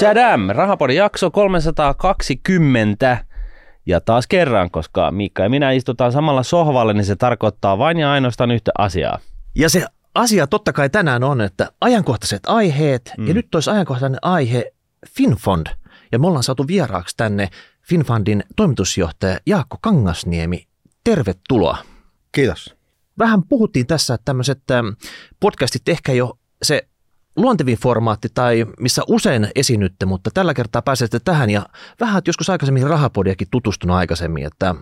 Tadam! Rahapodin jakso 320. Ja taas kerran, koska Miikka ja minä istutaan samalla sohvalle, niin se tarkoittaa vain ja ainoastaan yhtä asiaa. Ja se asia totta kai tänään on, että ajankohtaiset aiheet, mm. ja nyt olisi ajankohtainen aihe FinFond. Ja me ollaan saatu vieraaksi tänne FinFundin toimitusjohtaja Jaakko Kangasniemi. Tervetuloa. Kiitos. Vähän puhuttiin tässä, että tämmöiset podcastit ehkä jo se luontevin formaatti tai missä usein esinytte, mutta tällä kertaa pääsette tähän ja vähän että joskus aikaisemmin rahapodiakin tutustunut aikaisemmin, että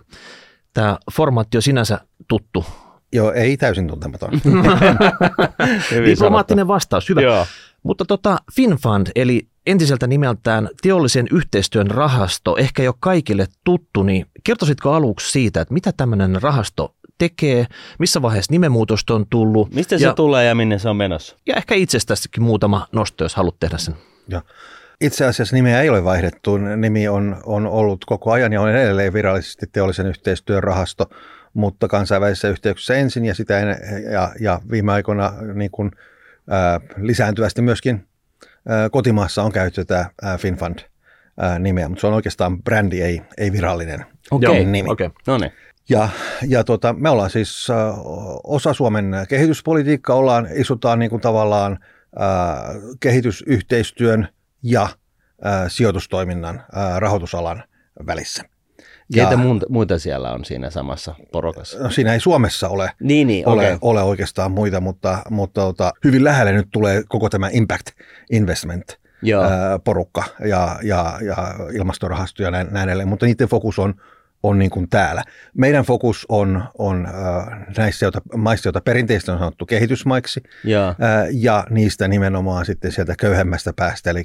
tämä formaatti on sinänsä tuttu. Joo, ei täysin tuntematon. Diplomaattinen vastaus, hyvä. Joo. Mutta tota, FinFund, eli entiseltä nimeltään teollisen yhteistyön rahasto, ehkä jo kaikille tuttu, niin kertoisitko aluksi siitä, että mitä tämmöinen rahasto tekee, missä vaiheessa nimenmuutosta on tullut. Mistä ja, se tulee ja minne se on menossa? Ja ehkä itsestäkin muutama nosto, jos haluat tehdä sen. Ja. Itse asiassa nimeä ei ole vaihdettu. Nimi on, on ollut koko ajan ja on edelleen virallisesti teollisen yhteistyön rahasto, mutta kansainvälisissä yhteyksissä ensin ja, sitä en, ja, ja viime aikoina niin kuin, ää, lisääntyvästi myöskin ää, kotimaassa on käytetty tätä FinFund nimeä, mutta se on oikeastaan brändi, ei, ei virallinen okay, nimi. Okay. No niin. Ja, ja tota, me ollaan siis äh, osa Suomen kehityspolitiikkaa, ollaan, istutaan niin kuin tavallaan äh, kehitysyhteistyön ja äh, sijoitustoiminnan äh, rahoitusalan välissä. Keitä ja, muita siellä on siinä samassa porokassa? No, siinä ei Suomessa ole, niin, niin, ole, okay. ole oikeastaan muita, mutta, mutta tota, hyvin lähelle nyt tulee koko tämä Impact Investment ää, porukka ja, ja, ja ilmastorahasto ja näin, näin edelleen, mutta niiden fokus on on niin kuin täällä. Meidän fokus on, on äh, näissä joita, maissa, joita perinteisesti on sanottu kehitysmaiksi, ja. Äh, ja niistä nimenomaan sitten sieltä köyhemmästä päästä, eli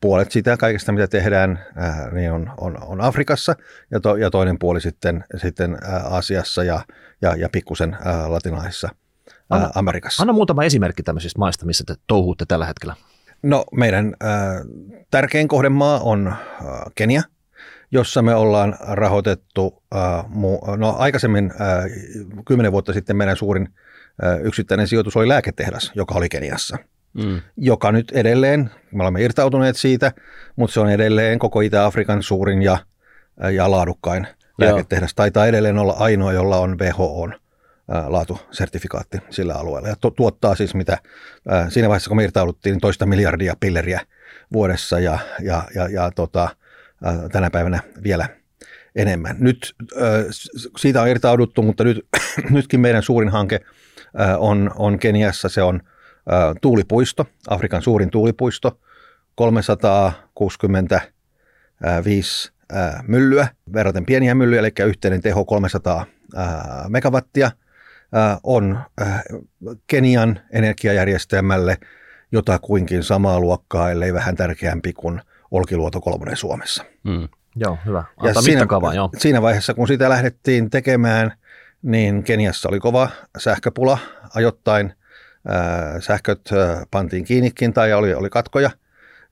puolet sitä kaikesta, mitä tehdään, äh, niin on, on, on Afrikassa, ja, to, ja toinen puoli sitten, sitten äh, Aasiassa ja, ja, ja pikkusen äh, latinalaisessa äh, anna, Amerikassa. Anna muutama esimerkki tämmöisistä maista, missä te touhuutte tällä hetkellä. No meidän äh, tärkein kohdemaa on äh, Kenia – jossa me ollaan rahoitettu, äh, no aikaisemmin äh, kymmenen vuotta sitten meidän suurin äh, yksittäinen sijoitus oli lääketehdas, joka oli Keniassa. Mm. joka nyt edelleen, me olemme irtautuneet siitä, mutta se on edelleen koko Itä-Afrikan suurin ja, ja laadukkain lääketehdas. Joo. Taitaa edelleen olla ainoa, jolla on WHOn laatusertifikaatti sillä alueella. Ja tuottaa siis mitä, siinä vaiheessa kun me irtauduttiin, niin toista miljardia pilleriä vuodessa ja, ja, ja, ja tota, tänä päivänä vielä enemmän. Nyt siitä on irtauduttu, mutta nyt, nytkin meidän suurin hanke on, on Keniassa. Se on tuulipuisto, Afrikan suurin tuulipuisto, 365 myllyä, verraten pieniä myllyjä, eli yhteinen teho 300 megawattia, on Kenian energiajärjestelmälle jotakuinkin samaa luokkaa, ellei vähän tärkeämpi kuin Olkiluoto kolmonen Suomessa. Mm. Joo, hyvä. Antaa ja siinä, joo. siinä vaiheessa, kun sitä lähdettiin tekemään, niin Keniassa oli kova sähköpula ajoittain. Äh, sähköt äh, pantiin kiinnikin tai oli, oli katkoja.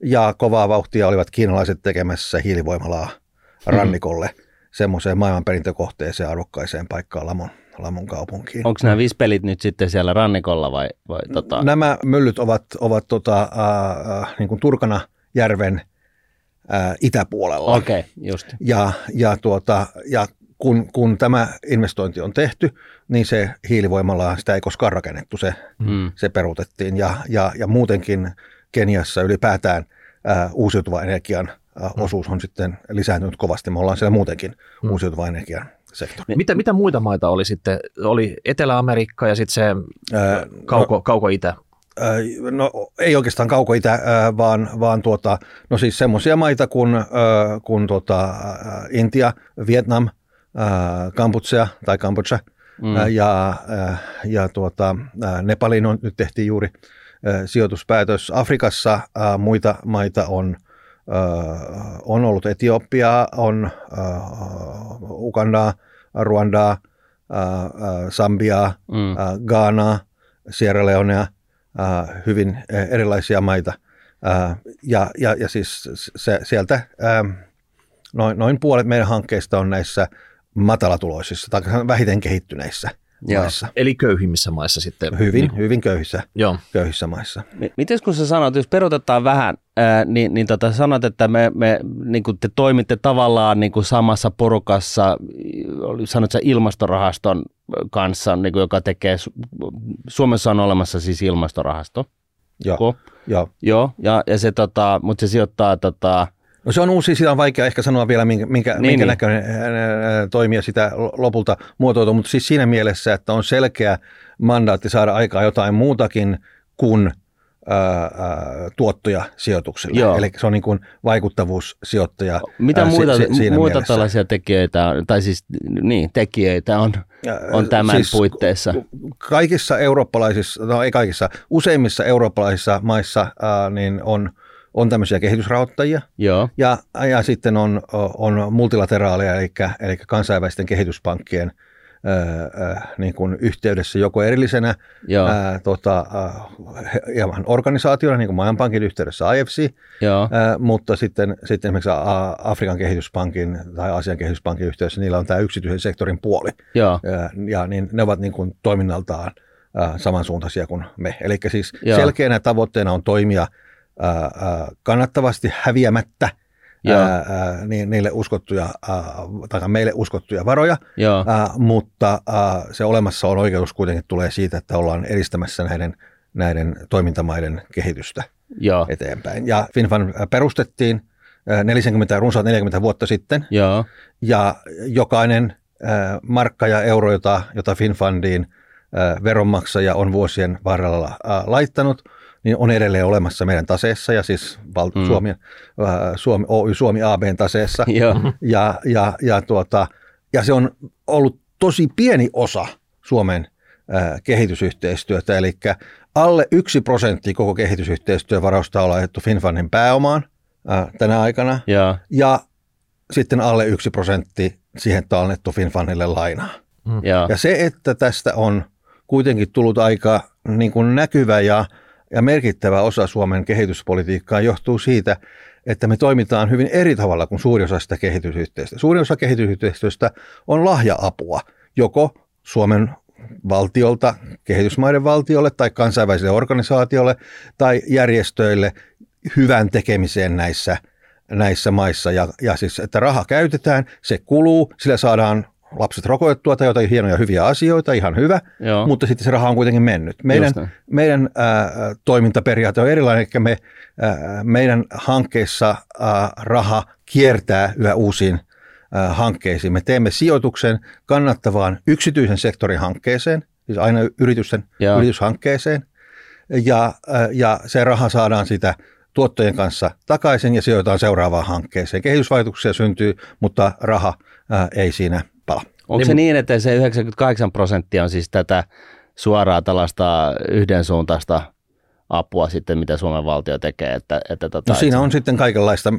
Ja kovaa vauhtia olivat kiinalaiset tekemässä hiilivoimalaa mm-hmm. rannikolle mm-hmm. semmoiseen maailmanperintökohteeseen arvokkaiseen paikkaan Lamon, Lamon kaupunkiin. Onko nämä vispelit nyt sitten siellä rannikolla vai? vai tota? Nämä myllyt ovat, ovat tota, äh, äh, niin kuin Turkana järven – ää, itäpuolella. Okei, okay, just. Ja, ja, tuota, ja kun, kun tämä investointi on tehty, niin se hiilivoimalla, sitä ei koskaan rakennettu, se, mm. se peruutettiin. Ja, ja, ja muutenkin Keniassa ylipäätään ää, uusiutuvan energian ää, mm. osuus on sitten lisääntynyt kovasti. Me ollaan siellä muutenkin mm. uusiutuvan energian sektori. Mitä, mitä muita maita oli sitten? Oli Etelä-Amerikka ja sitten se ää, kauko, no, kauko-itä no ei oikeastaan kaukoitä, vaan, vaan tuota, no siis semmoisia maita kuin, kuin tuota, Intia, Vietnam, Kambodža tai Kambodža mm. ja, ja tuota, Nepaliin on, nyt tehtiin juuri sijoituspäätös. Afrikassa muita maita on, on ollut Etiopia, on Ugandaa, Ruandaa, Sambiaa, mm. Ghanaa, Sierra Leonea – äh, hyvin äh, erilaisia maita. Äh, ja, ja, ja siis se, sieltä äh, noin, noin puolet meidän hankkeista on näissä matalatuloisissa tai vähiten kehittyneissä Joo. maissa. Eli köyhimmissä maissa sitten. Hyvin, Niin, hyvin köyhissä, joo. köyhissä maissa. Miten kun sä sanot, jos perutetaan vähän, ää, niin, niin tota, sanot, että me, me niin kuin te toimitte tavallaan niin kuin samassa porukassa, oli- sanot sä ilmastorahaston kanssa, niin kuin, joka tekee, Su- Suomessa on olemassa siis ilmastorahasto, Joo, Ko? joo. joo, ja, ja se, tota, mutta se sijoittaa, tota, No se on uusi, sitä on vaikea ehkä sanoa vielä, minkä, minkä, Niin, minkä niin. näköinen ää, toimija sitä lopulta muotoiltuu, mutta siis siinä mielessä, että on selkeä mandaatti saada aikaa jotain muutakin kuin ää, ää, tuottoja sijoituksille. Joo. Eli se on niin kuin vaikuttavuussijoittaja mitä ää, si- muita, si- siinä muita mielessä. tällaisia tekijöitä, on, tai siis niin, tekijöitä on, on tämän siis puitteissa? Kaikissa eurooppalaisissa, no ei kaikissa, useimmissa eurooppalaisissa maissa ää, niin on, on tämmöisiä kehitysrahoittajia, Joo, Ja, ja sitten on, on multilateraaleja, eli, eli kansainvälisten kehityspankkien ää, niin kuin yhteydessä joko erillisenä joo, ää, tota, hieman organisaationa, niin kuin Maailmanpankin yhteydessä IFC, joo, ää, mutta sitten, sitten esimerkiksi Afrikan kehityspankin tai Asian kehityspankin yhteydessä niillä on tämä yksityisen sektorin puoli. joo, Ää, Ja niin ne ovat niin kuin toiminnaltaan ää, samansuuntaisia kuin me. Eli siis Joo. selkeänä tavoitteena on toimia kannattavasti häviämättä ää, ää, ni- niille uskottuja, ää, tai meille uskottuja varoja, ää, mutta ää, se olemassa on oikeus kuitenkin tulee siitä, että ollaan edistämässä näiden, näiden toimintamaiden kehitystä joo, eteenpäin. Ja FinFan perustettiin ää, 40, runsaat 40 vuotta sitten, joo, ja jokainen äh, markka ja euro, jota, jota FinFundiin äh, veronmaksaja on vuosien varrella äh, laittanut, niin on edelleen olemassa meidän taseessa ja siis val- Mm. mm. Suomi, äh, Suomi, Oy Suomi ABn taseessa. Ja, ja, ja, tuota, ja se on ollut tosi pieni osa Suomen äh, kehitysyhteistyötä, eli alle yksi prosentti koko kehitysyhteistyövarausta on laitettu FinFundin pääomaan äh, tänä aikana joo, ja sitten alle yksi prosentti siihen tallennettu FinFundille lainaa. joo, Ja se, että tästä on kuitenkin tullut aika niin kuin näkyvä ja, ja merkittävä osa Suomen kehityspolitiikkaa, johtuu siitä, että me toimitaan hyvin eri tavalla kuin suuri osa sitä kehitysyhteistyöstä. Suurin osa kehitysyhteistyöstä on lahja-apua, joko Suomen valtiolta, kehitysmaiden valtiolle tai kansainväliselle organisaatiolle tai järjestöille hyvän tekemiseen näissä, näissä maissa. Ja, ja siis, että raha käytetään, se kuluu, sillä saadaan lapset rokotettua tai jotain hienoja hyviä asioita, ihan hyvä, joo, mutta sitten se raha on kuitenkin mennyt. Meidän, meidän ää, toimintaperiaate on erilainen, eli me, ää, meidän hankkeissa ää, raha kiertää yhä uusiin ää, hankkeisiin. Me teemme sijoituksen kannattavaan yksityisen sektorin hankkeeseen, siis aina yritysten, Joo. yrityshankkeeseen, ja, ää, ja se raha saadaan sitä tuottojen kanssa takaisin ja sijoitetaan seuraavaan hankkeeseen. Kehitysvaikutuksia syntyy, mutta raha ää, ei siinä. Onko Niin, se niin, että se 98 prosenttia on siis tätä suoraa tällaista yhdensuuntaista apua sitten, mitä Suomen valtio tekee? Että, että tota, No siinä on sitten kaikenlaista,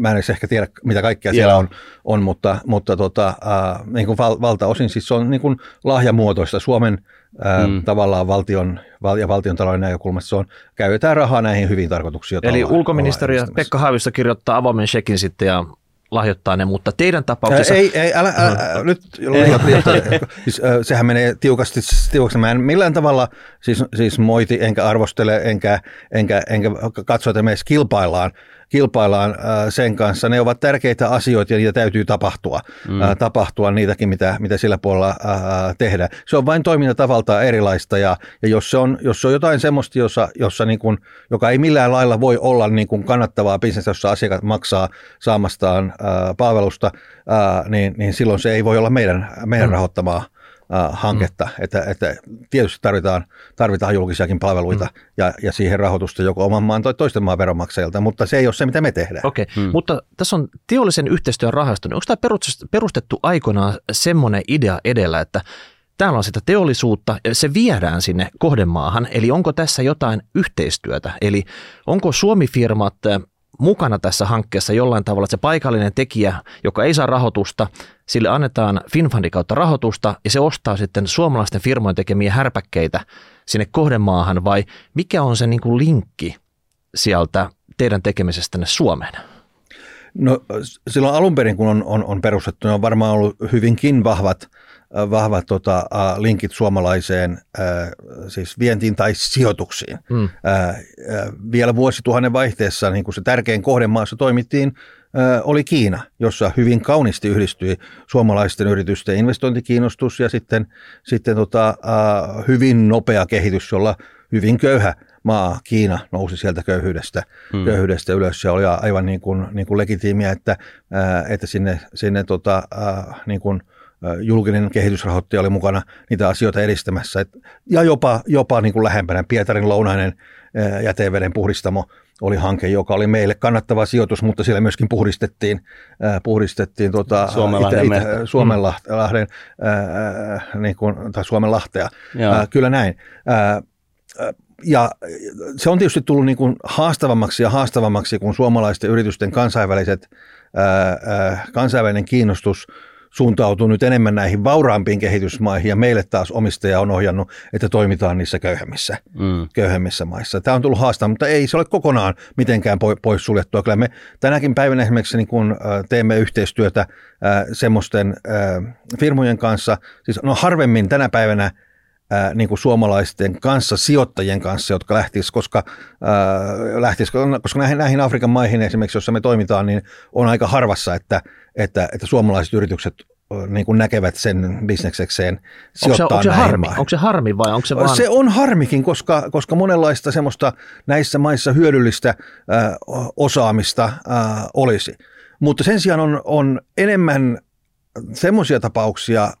mä en ehkä tiedä mitä kaikkea Joo. siellä on, on mutta, mutta tota, äh, niin kuin val, valtaosin siis se on niin kuin lahjamuotoista Suomen äh, Mm. tavallaan valtion val, ja valtion talouden näkökulmasta se on, käytetään rahaa näihin hyviin tarkoituksiin. Eli ollaan- ulkoministeriö ollaan. Pekka Haavisto kirjoittaa avoimen shekin sitten ja lahjoittaa ne, mutta teidän tapauksessa... Ei, ei, älä, älä, älä nyt liiot, siis, sehän menee tiukasti, tiukaksi. Mä en millään tavalla siis, siis moiti, enkä arvostele, enkä, enkä, enkä katso, että me edes kilpaillaan, kilpaillaan äh, sen kanssa. Ne ovat tärkeitä asioita ja niitä täytyy tapahtua, mm. äh, tapahtua niitäkin, mitä, mitä sillä puolella äh, tehdään. Se on vain toimintatavaltaan erilaista ja, ja jos, se on, jos se on jotain semmoista, jossa, jossa niin kuin, joka ei millään lailla voi olla niin kuin kannattavaa bisnestä, jossa asiakas maksaa saamastaan palvelusta, niin, niin silloin se ei voi olla meidän, meidän rahoittamaa äh, hanketta. Mm. Että, että tietysti tarvitaan, tarvitaan julkisiakin palveluita mm. ja, ja siihen rahoitusta joko oman maan tai toisten maan veronmaksajilta, mutta se ei ole se, mitä me tehdään. Okei, okay. hmm. mutta tässä on teollisen yhteistyön rahasto. Niin onko tämä perustettu- aikoinaan semmoinen idea edellä, että täällä on sitä teollisuutta ja se viedään sinne kohdemaahan, eli onko tässä jotain yhteistyötä? Eli onko Suomi-firmat äh, mukana tässä hankkeessa jollain tavalla, että se paikallinen tekijä, joka ei saa rahoitusta, sille annetaan FinFundin kautta rahoitusta ja se ostaa sitten suomalaisten firmojen tekemiä härpäkkeitä sinne kohdemaahan vai mikä on se niin kuin linkki sieltä teidän tekemisestänne Suomeen? No silloin alun perin, kun on, on, on perustettu, on varmaan ollut hyvinkin vahvat, vahvat tota, linkit suomalaiseen siis vientiin tai sijoituksiin. Mm. Vielä vuosituhannen vaihteessa niin kuin se tärkein kohde maassa toimittiin oli Kiina, jossa hyvin kauniisti yhdistyi suomalaisten yritysten investointikiinnostus ja sitten, sitten tota, hyvin nopea kehitys, jolla hyvin köyhä maa, Kiina, nousi sieltä köyhyydestä, hmm. köyhyydestä ylös ja oli aivan niin kuin, niin kuin legitiimiä, että, että sinne, sinne tota, niin kuin, julkinen kehitysrahoittaja oli mukana niitä asioita edistämässä. ja jopa, jopa niin kuin lähempänä Pietarin lounainen jäteveden puhdistamo oli hanke, joka oli meille kannattava sijoitus, mutta siellä myöskin puhdistettiin, puhdistettiin tuota, Suomenlahden, itä, itä, Suomenlahden äh, niin kuin, tai Suomenlahtea. Äh, kyllä näin. Äh, ja se on tietysti tullut niin kuin haastavammaksi ja haastavammaksi, kun suomalaisten yritysten kansainväliset, ää, kansainvälinen kiinnostus suuntautuu nyt enemmän näihin vauraampiin kehitysmaihin ja meille taas omistaja on ohjannut, että toimitaan niissä köyhemmissä, mm. köyhemmissä maissa. Tämä on tullut haastava, mutta ei se ole kokonaan mitenkään poissuljettua. Kyllä me tänäkin päivänä esimerkiksi niin kun teemme yhteistyötä semmoisten firmojen kanssa, siis no harvemmin tänä päivänä ää, niin kuin suomalaisten kanssa, sijoittajien kanssa, jotka lähtisivät, koska, ää, lähtis, koska näihin, näihin Afrikan maihin esimerkiksi, jossa me toimitaan, niin on aika harvassa, että, että, että suomalaiset yritykset niin kuin näkevät sen bisneksekseen sijoittaa onko se, onko se harmi? Onko se harmi vai onko se vaan... Se on harmikin, koska, koska monenlaista semmoista näissä maissa hyödyllistä äh, osaamista äh, olisi. Mutta sen sijaan on, on enemmän semmoisia tapauksia,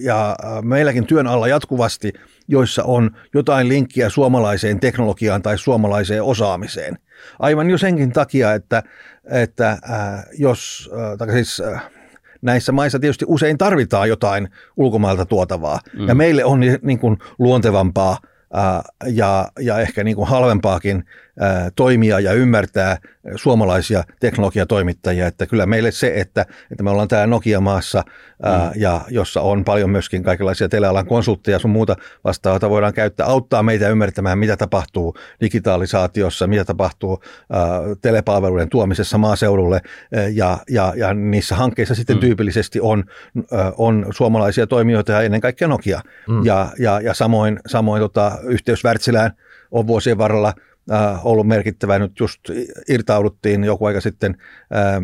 ja meilläkin työn alla jatkuvasti, joissa on jotain linkkiä suomalaiseen teknologiaan tai suomalaiseen osaamiseen. Aivan jo senkin takia, että, että jos, tai siis näissä maissa tietysti usein tarvitaan jotain ulkomailta tuotavaa, mm. ja meille on niin kuin luontevampaa ja, ja ehkä niin kuin halvempaakin toimia ja ymmärtää suomalaisia teknologiatoimittajia, että kyllä meille se, että, että me ollaan täällä Nokia-maassa mm. ja jossa on paljon myöskin kaikenlaisia telealan konsultteja sun muuta vastaavaa voidaan käyttää, auttaa meitä ymmärtämään, mitä tapahtuu digitalisaatiossa, mitä tapahtuu telepalveluiden tuomisessa maaseudulle ja, ja, ja niissä hankkeissa sitten mm. tyypillisesti on, on suomalaisia toimijoita ja ennen kaikkea Nokia mm. ja, ja, ja samoin, samoin tota, yhteys Wärtsilään on vuosien varrella äh, ollut merkittävä. Nyt just irtauduttiin joku aika sitten äh,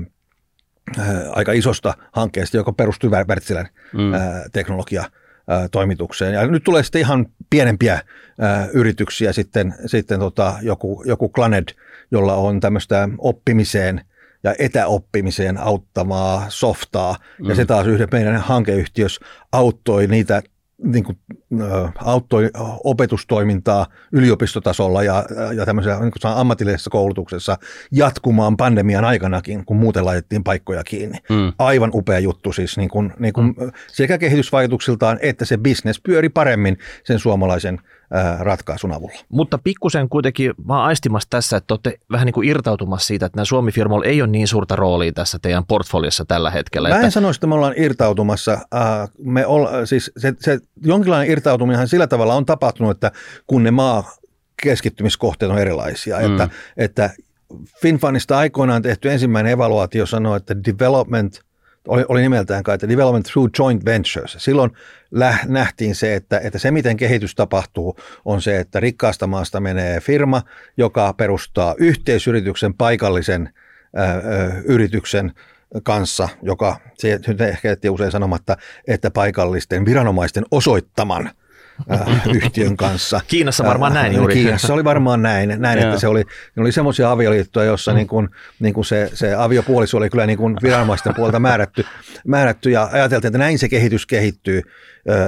äh, aika isosta hankkeesta, joka perustui Wärtsilän mm. äh, teknologia toimitukseen. Ja nyt tulee sitten ihan pienempiä äh, yrityksiä, sitten, sitten tota, joku, joku Claned, jolla on tämmöistä oppimiseen ja etäoppimiseen auttamaa softaa. Mm. Ja se taas yhden meidän hankeyhtiössä auttoi niitä niin kuin, auttoi opetustoimintaa yliopistotasolla ja, ja tämmöisessä niin kuin ammatillisessa koulutuksessa jatkumaan pandemian aikanakin, kun muuten laitettiin paikkoja kiinni. Mm. Aivan upea juttu siis niin kuin, niin kuin mm. sekä kehitysvaikutuksiltaan että se business pyöri paremmin sen suomalaisen ratkaisun avulla. Mutta pikkusen kuitenkin mä aistimassa tässä, että olette vähän niin kuin irtautumassa siitä, että nämä Suomi-firmoilla ei ole niin suurta roolia tässä teidän portfoliossa tällä hetkellä. Mä en että... sano, että me ollaan irtautumassa. Me ol, siis se, se jonkinlainen irtautuminen sillä tavalla on tapahtunut, että kun ne maa keskittymiskohteet on erilaisia, mm. että, että FinFundista aikoinaan tehty ensimmäinen evaluaatio sanoo, että development – oli, oli nimeltään kai, että Development Through Joint Ventures. Silloin läh, nähtiin se, että, että se miten kehitys tapahtuu on se, että rikkaasta maasta menee firma, joka perustaa yhteisyrityksen paikallisen ö, yrityksen kanssa, joka, se ehkä usein sanomatta, että paikallisten viranomaisten osoittaman – äh, yhtiön kanssa. Kiinassa varmaan näin juuri. Kiinassa oli varmaan näin, näin että se oli, ne oli semmoisia avioliittoja, jossa mm. niin kuin, niin kuin se, se aviopuoliso oli kyllä niin kuin viranomaisten puolta määrätty, määrätty ja ajateltiin, että näin se kehitys kehittyy.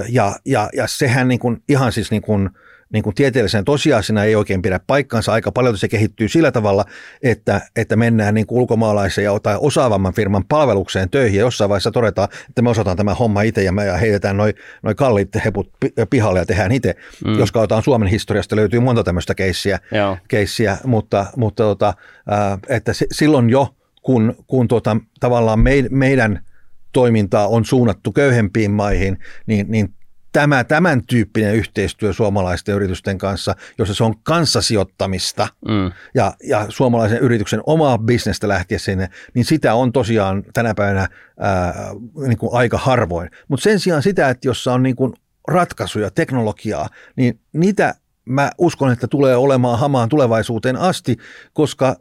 Ja, ja, ja sehän niin kuin, ihan siis niin kuin, niin kuin tieteellisenä tosiasiana ei oikein pidä paikkansa. Aika paljon se kehittyy sillä tavalla, että, että mennään niin kuin ulkomaalaisen ja tai osaavamman firman palvelukseen töihin ja jossain vaiheessa todetaan, että me osataan tämä homma itse ja me heitetään noin noi kalliit heput pihalle ja tehdään itse. Mm. Jos katsotaan Suomen historiasta, löytyy monta tämmöistä keissiä, keissiä mutta, mutta tota, että silloin jo, kun, kun tuota, tavallaan meidän toimintaa on suunnattu köyhempiin maihin, niin, niin tämä tämän tyyppinen yhteistyö suomalaisten yritysten kanssa, jossa se on kanssasijoittamista mm. ja, ja suomalaisen yrityksen omaa bisnestä lähteä sinne, niin sitä on tosiaan tänä päivänä ää, niin kuin aika harvoin. Mutta sen sijaan sitä, että jossa on niin kuin ratkaisuja, teknologiaa, niin niitä mä uskon, että tulee olemaan hamaan tulevaisuuteen asti, koska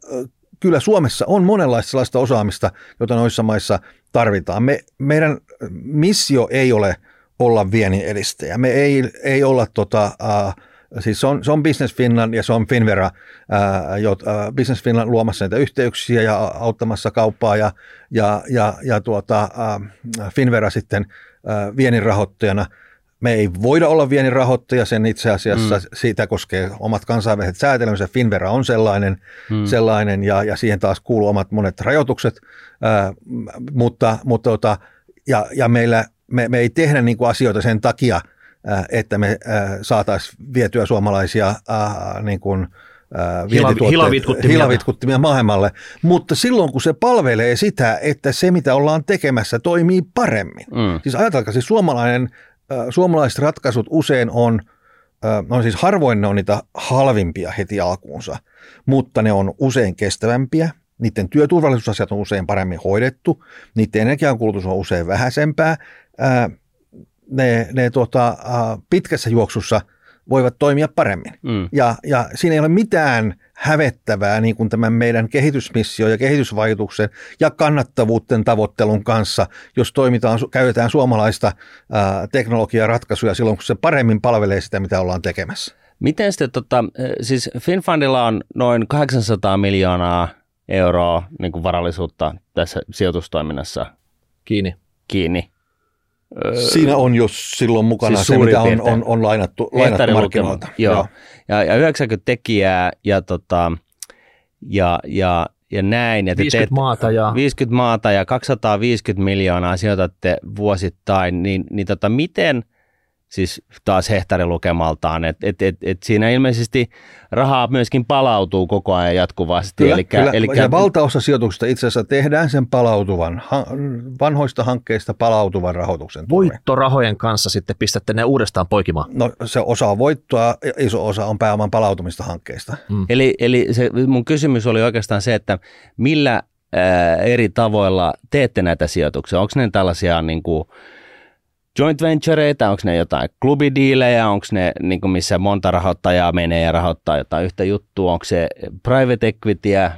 kyllä Suomessa on monenlaista sellaista osaamista, jota noissa maissa tarvitaan. Me, meidän missio ei ole olla viennin edistäjä. Me ei, ei olla tota, uh, Siis se on, se on Business Finland ja se on Finvera, ää, jo, ää, Business Finland luomassa näitä yhteyksiä ja auttamassa kauppaa ja, ja, ja, ja tuota, ää, Finvera sitten ää, viennin rahoittajana – me ei voida olla viennin rahoittaja, sen itse asiassa mm. siitä koskee omat kansainväliset säätelymisen. Finvera on sellainen, mm. sellainen ja, ja siihen taas kuuluu omat monet rajoitukset, ää, mutta, mutta tota, ja, ja meillä, me, me ei tehdä niin kuin asioita sen takia, ää, että me saataisiin vietyä suomalaisia ää, niin kuin, hilavitkuttimia. hilavitkuttimia maailmalle, mutta silloin kun se palvelee sitä, että se mitä ollaan tekemässä toimii paremmin. Mm. Siis ajatelkaa, siis suomalainen suomalaiset ratkaisut usein on, no siis harvoin ne on niitä halvimpia heti alkuunsa, mutta ne on usein kestävämpiä, niiden työturvallisuusasiat on usein paremmin hoidettu, niiden energiankulutus on usein vähäisempää, ne, ne tota, pitkässä juoksussa voivat toimia paremmin. Mm. Ja, ja siinä ei ole mitään hävettävää niin kuin tämän meidän kehitysmissio ja kehitysvaikutuksen ja kannattavuuden tavoittelun kanssa, jos toimitaan, käytetään suomalaista ää, teknologiaratkaisuja silloin, kun se paremmin palvelee sitä, mitä ollaan tekemässä. Miten sitten, tota, siis FinFundilla on noin 800 miljoonaa euroa niin kuin varallisuutta tässä sijoitustoiminnassa kiinni. kiinni. Siinä on jo silloin mukana siis se, mitä on, on, on lainattu, lainattu markkinoilta. Joo. Joo. Ja, ja 90 tekijää ja, tota, ja, ja, ja näin. Ja 50 teet, maata ja... 50 maata ja 250 miljoonaa sijoitatte vuosittain, niin, niin tota, miten – siis taas hehtaarilukemaltaan. Et, et, et, et siinä ilmeisesti rahaa myöskin palautuu koko ajan jatkuvasti. Kyllä, elikkä, kyllä. Elikkä... Ja valtaosa sijoituksista itse asiassa tehdään sen palautuvan, vanhoista hankkeista palautuvan rahoituksen. Voittorahojen kanssa sitten pistätte ne uudestaan poikimaan? No se osa on voittoa, iso osa on pääoman palautumista hankkeista. Mm. Eli, eli se, mun kysymys oli oikeastaan se, että millä ää, eri tavoilla teette näitä sijoituksia? Onko ne tällaisia niin kuin, joint ventureita, onko ne jotain klubidiilejä, onko ne niin kuin missä monta rahoittajaa menee ja rahoittaa jotain yhtä juttua, onko se private equityä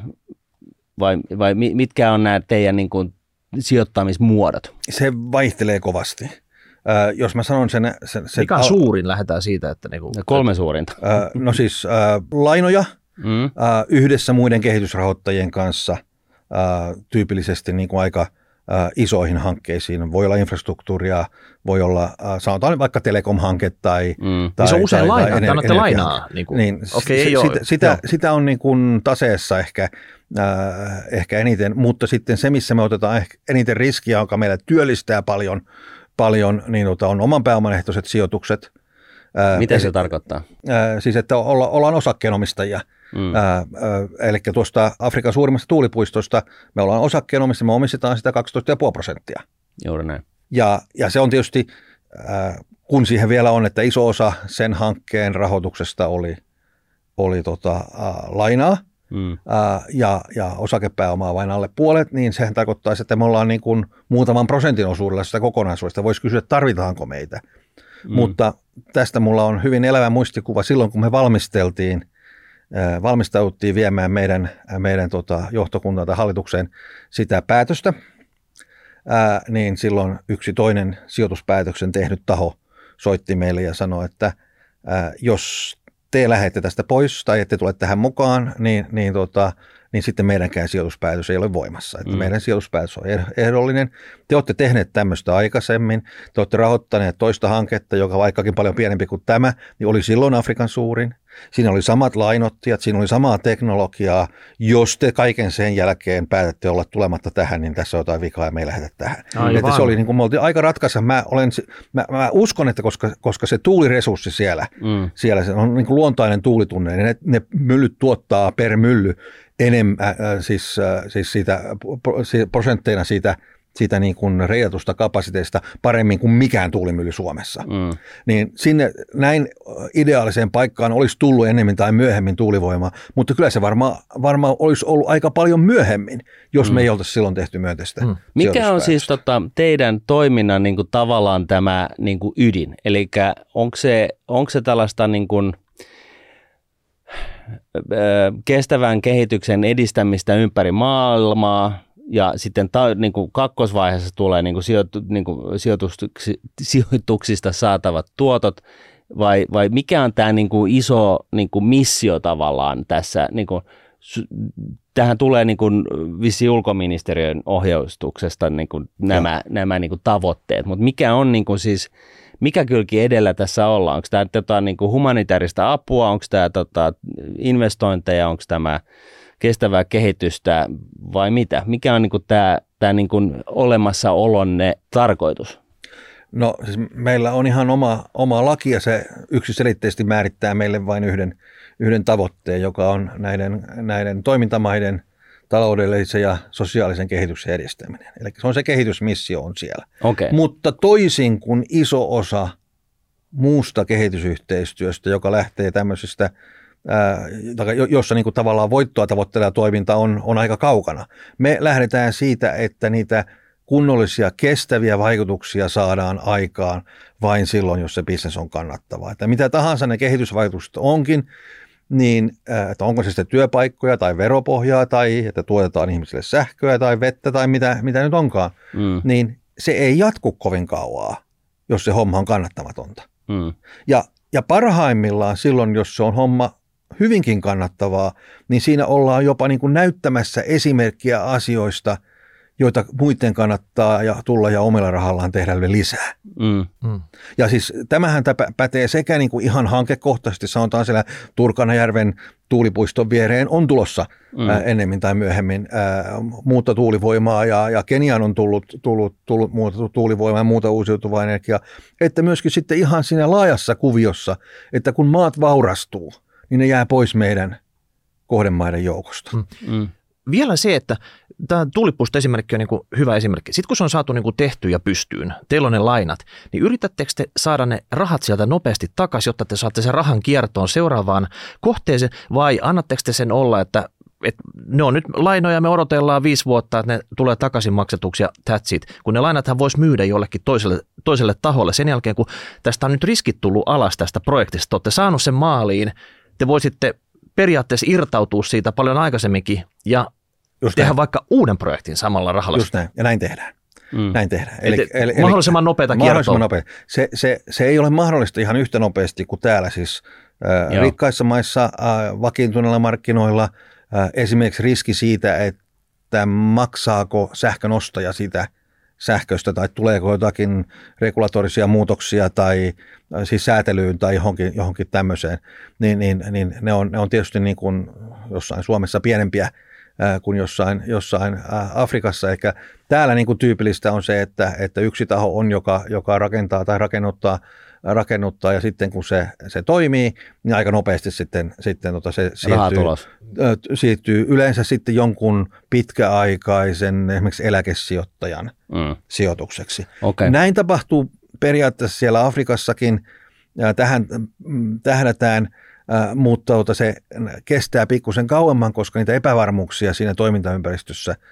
vai, vai mitkä on nämä teidän niin kuin sijoittamismuodot? Se vaihtelee kovasti. Äh, jos mä sanon sen... sen, sen Mikä on suurin? Lähdetään siitä, että... Niin kuin, Kolme suurinta. Äh, no siis äh, lainoja mm. äh, yhdessä muiden kehitysrahoittajien kanssa äh, tyypillisesti niin kuin aika – äh, isoihin hankkeisiin. Voi olla infrastruktuuria, voi olla, äh, sanotaan vaikka telekom-hanke tai... Mm. tai se on usein lainaa, tai ener- lainaa. Niin, kuin, niin okay, ei sitä, sitä, sitä on niin kuin taseessa ehkä, äh, ehkä eniten, mutta sitten se, missä me otetaan ehkä eniten riskiä, joka meillä työllistää paljon, paljon niin tota, on oman pääoman ehtoiset sijoitukset. Äh, Mitä se tarkoittaa? Äh, siis, että olla, ollaan osakkeenomistajia – Mm. Ää, ää, eli tuosta Afrikan suurimmasta tuulipuistosta me ollaan osakkeenomistajia, me omistetaan sitä 12,5 prosenttia. Juuri näin. Ja, ja se on tietysti, ää, kun siihen vielä on, että iso osa sen hankkeen rahoituksesta oli, oli tota, ää, lainaa, Mm. Ää, ja, ja osakepääomaa vain alle puolet, niin sehän tarkoittaisi, että me ollaan niin kuin muutaman prosentin osuudella sitä kokonaisuudesta. Voisi kysyä, tarvitaanko meitä. Mm. Mutta tästä mulla on hyvin elävä muistikuva silloin, kun me valmisteltiin valmistauduttiin viemään meidän, meidän tota, johtokunnalta hallitukseen sitä päätöstä, ää, niin silloin yksi toinen sijoituspäätöksen tehnyt taho soitti meille ja sanoi, että ää, jos te lähdette tästä pois tai ette tule tähän mukaan, niin, niin tota, niin sitten meidänkään sijoituspäätös ei ole voimassa. Että mm. Meidän sijoituspäätös on ehdollinen. Te olette tehneet tämmöistä aikaisemmin. Te olette rahoittaneet toista hanketta, joka vaikkakin paljon pienempi kuin tämä, niin oli silloin Afrikan suurin. Siinä oli samat lainottajat, siinä oli samaa teknologiaa. Jos te kaiken sen jälkeen päätätte olla tulematta tähän, niin tässä on jotain vikaa ja me ei lähdetä tähän. Että se oli niin kuin, me oltiin aika ratkaisa. Mä, olen, mä, mä, uskon, että koska, koska se tuuliresurssi siellä, mm. siellä se on niin kuin luontainen tuulitunne, niin ne, ne myllyt tuottaa per mylly enemmän, äh, siis, äh, siis siitä, prosentteina siitä siitä niin kuin reijatusta kapasiteesta paremmin kuin mikään tuulimylly Suomessa. Mm. Niin sinne näin ideaaliseen paikkaan olisi tullut enemmän tai myöhemmin tuulivoimaa, mutta kyllä se varmaan varma olisi ollut aika paljon myöhemmin, jos mm. me ei oltaisi silloin tehty myönteistä. Mm. Mikä on siis tota, teidän toiminnan niin kuin, tavallaan tämä niin kuin ydin? Eli onko se, onko se tällaista niin kuin, kestävän kehityksen edistämistä ympäri maailmaa, ja sitten ta, niin kuin kakkosvaiheessa tulee niin kuin sijoitu, niin kuin sijoituksista saatavat tuotot, vai, vai mikä on tämä niin kuin iso niin kuin missio tavallaan tässä, niin kuin, tähän tulee niin kuin vissi ulkoministeriön ohjaustuksesta niin kuin nämä, nämä niin kuin tavoitteet, mutta mikä on niin kuin siis, mikä kylki edellä tässä ollaan? Onko tämä tota, niin kuin humanitaarista apua, onko tämä tota, investointeja, onko tämä kestävää kehitystä vai mitä? Mikä on niin kuin tämä, tämä niin kuin olemassaolonne tarkoitus? No siis meillä on ihan oma, oma laki ja se yksiselitteisesti määrittää meille vain yhden, yhden tavoitteen, joka on näiden, näiden toimintamaiden taloudellisen ja sosiaalisen kehityksen edistäminen. Eli se on se kehitysmissio on siellä. Okay. Mutta toisin kuin iso osa muusta kehitysyhteistyöstä, joka lähtee tämmöisistä jossa niin kuin tavallaan voittoa tavoitteleva toiminta on, on aika kaukana. Me lähdetään siitä, että niitä kunnollisia kestäviä vaikutuksia saadaan aikaan vain silloin, jos se bisnes on kannattavaa. Että mitä tahansa ne kehitysvaikutukset onkin, niin että onko se sitten työpaikkoja tai veropohjaa tai että tuotetaan ihmisille sähköä tai vettä tai mitä, mitä nyt onkaan, mm. niin se ei jatku kovin kauaa, jos se homma on kannattamatonta. Mm. Ja, ja parhaimmillaan silloin, jos se on homma hyvinkin kannattavaa, niin siinä ollaan jopa niin kuin näyttämässä esimerkkiä asioista, joita muiden kannattaa ja tulla ja omilla rahallaan tehdä lisää. Mm. Mm. Ja siis tämähän pätee sekä niin kuin ihan hankekohtaisesti, sanotaan siellä Turkanajärven tuulipuiston viereen on tulossa mm. ää, ennemmin tai myöhemmin ää, muuta tuulivoimaa ja, ja Keniaan on tullut, tullut, tullut muuta tuulivoimaa ja muuta uusiutuvaa energiaa, että myöskin sitten ihan siinä laajassa kuviossa, että kun maat vaurastuu – niin ne jää pois meidän kohdemaiden joukosta. Mm. Mm. Vielä se, että tämä tuulipuisto esimerkki on niin kuin hyvä esimerkki. Sitten kun se on saatu niin kuin tehty ja pystyyn, teillä on ne lainat, niin yritättekö te saada ne rahat sieltä nopeasti takaisin, jotta te saatte sen rahan kiertoon seuraavaan kohteeseen, vai annatteko te sen olla, että et ne on nyt lainoja, me odotellaan viisi vuotta, että ne tulee takaisin maksetuksi ja that's it. Kun ne lainathan voisi myydä jollekin toiselle, toiselle taholle sen jälkeen, kun tästä on nyt riskit tullut alas tästä projektista, te olette saanut sen maaliin, te voisitte periaatteessa irtautua siitä paljon aikaisemminkin ja Just tehdä näin. vaikka uuden projektin samalla rahalla. Just näin, ja näin tehdään. Mm. Näin tehdään. Eli, eli, mahdollisimman nopeata mahdollisimman nopea. Se, se, se ei ole mahdollista ihan yhtä nopeasti kuin täällä siis äh, rikkaissa maissa äh, vakiintuneilla markkinoilla. Äh, esimerkiksi riski siitä, että maksaako sähkön ostaja sitä sähköstä tai tuleeko jotakin regulatorisia muutoksia tai siis säätelyyn tai johonkin, johonkin tämmöiseen, niin, niin, niin ne, on, ne on tietysti niin kuin jossain Suomessa pienempiä kuin jossain, jossain Afrikassa. Eikä täällä niin kuin tyypillistä on se, että, että yksi taho on, joka, joka rakentaa tai rakennuttaa rakennuttaa ja sitten kun se, se toimii, niin aika nopeasti sitten, sitten tota se siirtyy, siirtyy yleensä sitten jonkun pitkäaikaisen esimerkiksi eläkesijoittajan mm. sijoitukseksi. Okay. Näin tapahtuu periaatteessa siellä Afrikassakin. Tähän mm, tähdätään, mutta tota se kestää pikkusen kauemman, koska niitä epävarmuuksia siinä toimintaympäristössä –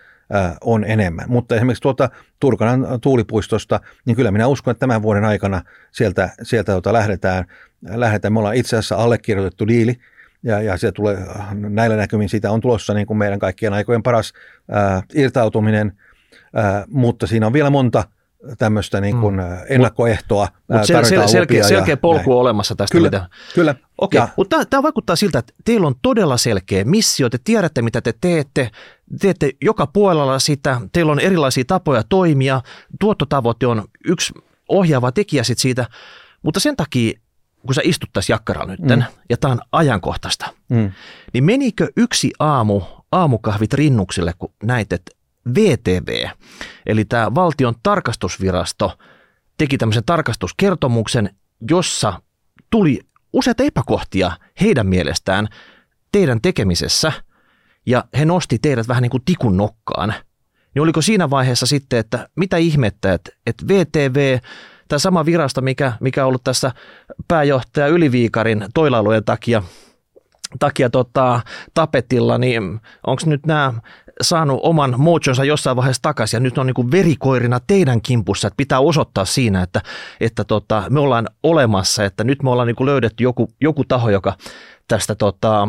on enemmän. Mutta esimerkiksi tuota Turkanan tuulipuistosta, niin kyllä minä uskon, että tämän vuoden aikana sieltä, sieltä tuota lähdetään, lähdetään. Me ollaan itse asiassa allekirjoitettu diili, ja, ja se tulee, näillä näkymin siitä on tulossa niin kuin meidän kaikkien aikojen paras ää, irtautuminen, ää, mutta siinä on vielä monta tämmöistä niin kuin mm. ennakkoehtoa. Mutta sel, sel, selkeä, selkeä polku näin. on olemassa tästä. Kyllä, mitä... kyllä. Okei, okay. mutta tämä vaikuttaa siltä, että teillä on todella selkeä missio, te tiedätte mitä te teette, teette joka puolella sitä, teillä on erilaisia tapoja toimia, tuottotavoite on yksi ohjaava tekijä sit siitä, mutta sen takia, kun sä istut tässä jakkaralla nyt, mm. ja tämä on ajankohtaista, mm. niin menikö yksi aamu aamukahvit rinnuksille, kun näit, että VTV, eli tämä valtion tarkastusvirasto, teki tämmöisen tarkastuskertomuksen, jossa tuli useita epäkohtia heidän mielestään teidän tekemisessä, ja he nosti teidät vähän niin kuin tikun nokkaan, niin oliko siinä vaiheessa sitten, että mitä ihmettä, että, että VTV, tämä sama virasto, mikä, mikä on ollut tässä pääjohtaja Yliviikarin toilailujen takia, takia tota, tapetilla, niin onko nyt nämä saanut oman mojonsa jossain vaiheessa takaisin ja nyt on niin kuin verikoirina teidän kimpussa, että pitää osoittaa siinä, että, että tota, me ollaan olemassa, että nyt me ollaan niin kuin löydetty joku, joku taho, joka tästä tota,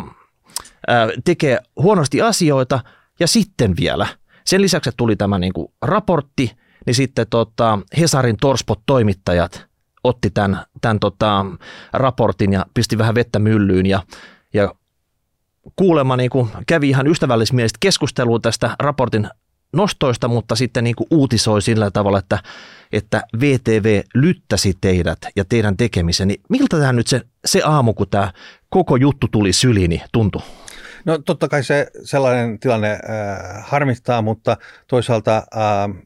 ää, tekee huonosti asioita ja sitten vielä. Sen lisäksi, että tuli tämä niin kuin raportti, niin sitten tota, Hesarin Torspot-toimittajat otti tämän, tämän tota, raportin ja pisti vähän vettä myllyyn ja, ja kuulemma niin kuin kävi ihan ystävällismielistä keskustelua tästä raportin nostoista, mutta sitten niin kuin uutisoi sillä tavalla, että, että VTV lyttäsi teidät ja teidän tekemisen. Niin miltä tämä nyt se, se aamu, kun tämä koko juttu tuli syliin, tuntui? No totta kai se sellainen tilanne äh, harmittaa, mutta toisaalta äh,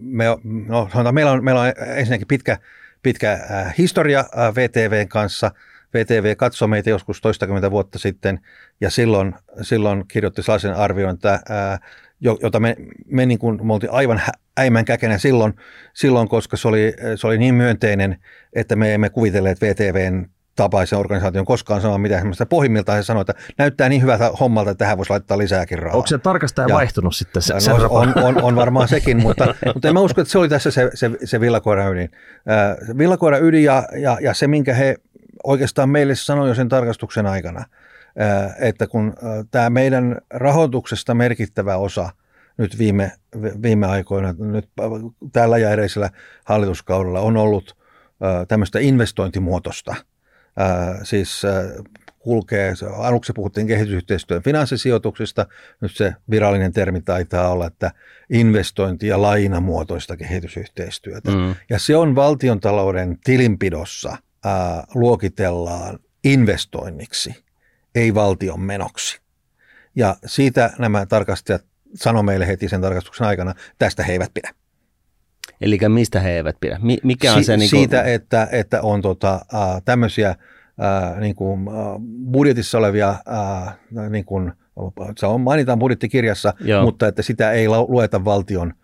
me, no, meillä, on, meillä on ensinnäkin pitkä, pitkä äh, historia äh, VTVn kanssa – VTV katsoi meitä joskus toistakymmentä vuotta sitten ja silloin, silloin kirjoitti sellaisen arvion, että, ää, jota me, me, niin kuin, me oltiin aivan äimän käkenä silloin, silloin, koska se oli, se oli niin myönteinen, että me emme kuvitelleet VTVn tapaisen organisaation koskaan sanoa mitään semmoista. Pohjimmiltaan he sanoivat, että näyttää niin hyvältä hommalta, että tähän voisi laittaa lisääkin rahaa. Onko se tarkastaja ja, vaihtunut sitten? Se, no, on, on, on, varmaan sekin, mutta, mutta en mä usko, että se oli tässä se, se, se villakoira ydin. Äh, villakoira ydin ja, ja, ja se, minkä he oikeastaan meille sanoi jo sen tarkastuksen aikana, että kun tämä meidän rahoituksesta merkittävä osa nyt viime, viime aikoina, nyt tällä ja edellisellä hallituskaudella on ollut tämmöistä investointimuotosta. Siis kulkee, aluksi puhuttiin kehitysyhteistyön finanssisijoituksista, nyt se virallinen termi taitaa olla, että investointi- ja lainamuotoista kehitysyhteistyötä. Mm. Ja se on valtiontalouden tilinpidossa – ää, luokitellaan investoinniksi, ei valtion menoksi. Ja siitä nämä tarkastajat sanoivat meille heti sen tarkastuksen aikana, tästä he eivät pidä. Eli mistä he eivät pidä? Mikä on si- se? Niin kuin... Siitä, että, että on tota, äh, tämmöisiä äh, niin kuin, äh, budjetissa olevia, äh, niin kuin, se on, mainitaan budjettikirjassa, Joo. mutta että sitä ei lueta valtion,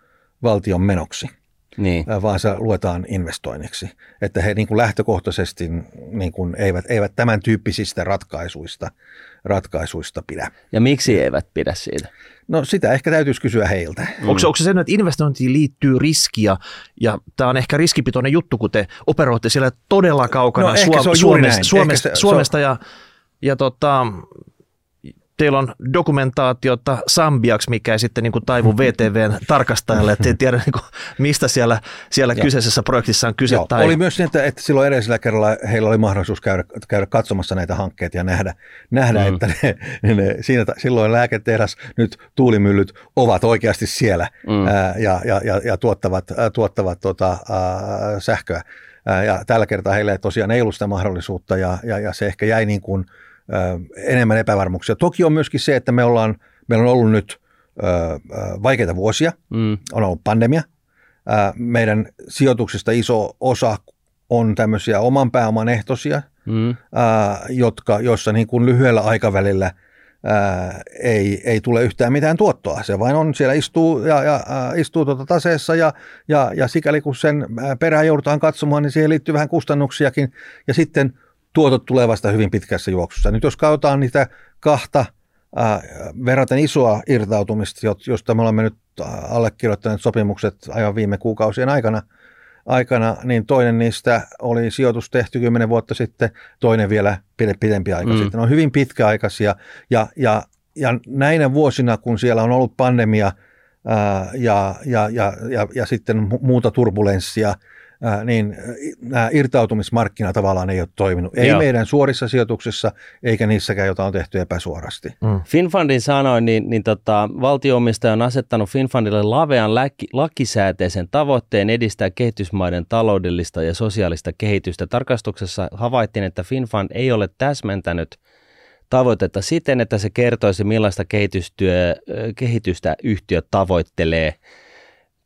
valtion menoksi niin. vaan se luetaan investoinniksi. Että he niin kuin lähtökohtaisesti niin kuin eivät, eivät tämän tyyppisistä ratkaisuista, ratkaisuista pidä. Ja miksi eivät pidä siitä? No sitä ehkä täytyisi kysyä heiltä. Mm. Onko, onko se sen, että investointiin liittyy riskiä ja tämä on ehkä riskipitoinen juttu, kun te operoitte siellä todella kaukana no, Suom- Suomesta, Suomesta, se, Suomesta ja, ja tota, teillä on dokumentaatiota Sambiaksi, mikä ei sitten niin kuin taivu VTVn tarkastajalle, että ei tiedä niin kuin, mistä siellä, siellä kyseisessä projektissa on kyse. Joo, tai... Oli myös niin, että, että silloin edellisellä kerralla heillä oli mahdollisuus käydä, käydä katsomassa näitä hankkeita ja nähdä, nähdä mm. että ne, ne, siinä, silloin lääketehdas, nyt tuulimyllyt ovat oikeasti siellä mm. ää, ja, ja, ja, ja tuottavat, ää, tuottavat tota, ää, sähköä. Ää, ja tällä kertaa heille tosiaan ei ollut sitä mahdollisuutta ja, ja, ja se ehkä jäi niin kuin – enemmän epävarmuuksia. Toki on myöskin se, että me ollaan, meillä on ollut nyt vaikeita vuosia, mm. on ollut pandemia. Meidän sijoituksista iso osa on tämmöisiä oman pääoman ehtoisia, mm. jotka, joissa niin kuin lyhyellä aikavälillä ei, ei tule yhtään mitään tuottoa. Se vain on, siellä istuu, ja, ja, istuu tuota taseessa ja, ja, ja sikäli kun sen perään joudutaan katsomaan, niin siihen liittyy vähän kustannuksiakin. Ja sitten – tuotot tulee vasta hyvin pitkässä juoksussa. Nyt jos katsotaan niitä kahta äh, verraten isoa irtautumista, josta me olemme nyt allekirjoittaneet sopimukset aivan viime kuukausien aikana, aikana, niin toinen niistä oli sijoitus tehty kymmenen vuotta sitten, toinen vielä pidempi aika mm. sitten. Ne on hyvin pitkäaikaisia ja, ja, ja näinä vuosina, kun siellä on ollut pandemia ää, ja, ja, ja, ja, ja sitten muuta turbulenssia, niin nämä irtautumismarkkina tavallaan ei ole toiminut. Ei Joo. meidän suorissa sijoituksissa, eikä niissäkään, joita on tehty epäsuorasti. Mm. Finfundin sanoin, niin, niin tota, valtioomistaja on asettanut Finfundille lavean laki, lakisääteisen tavoitteen edistää kehitysmaiden taloudellista ja sosiaalista kehitystä. Tarkastuksessa havaittiin, että Finfund ei ole täsmentänyt tavoitetta siten, että se kertoisi millaista kehitystyö, kehitystä yhtiö tavoittelee –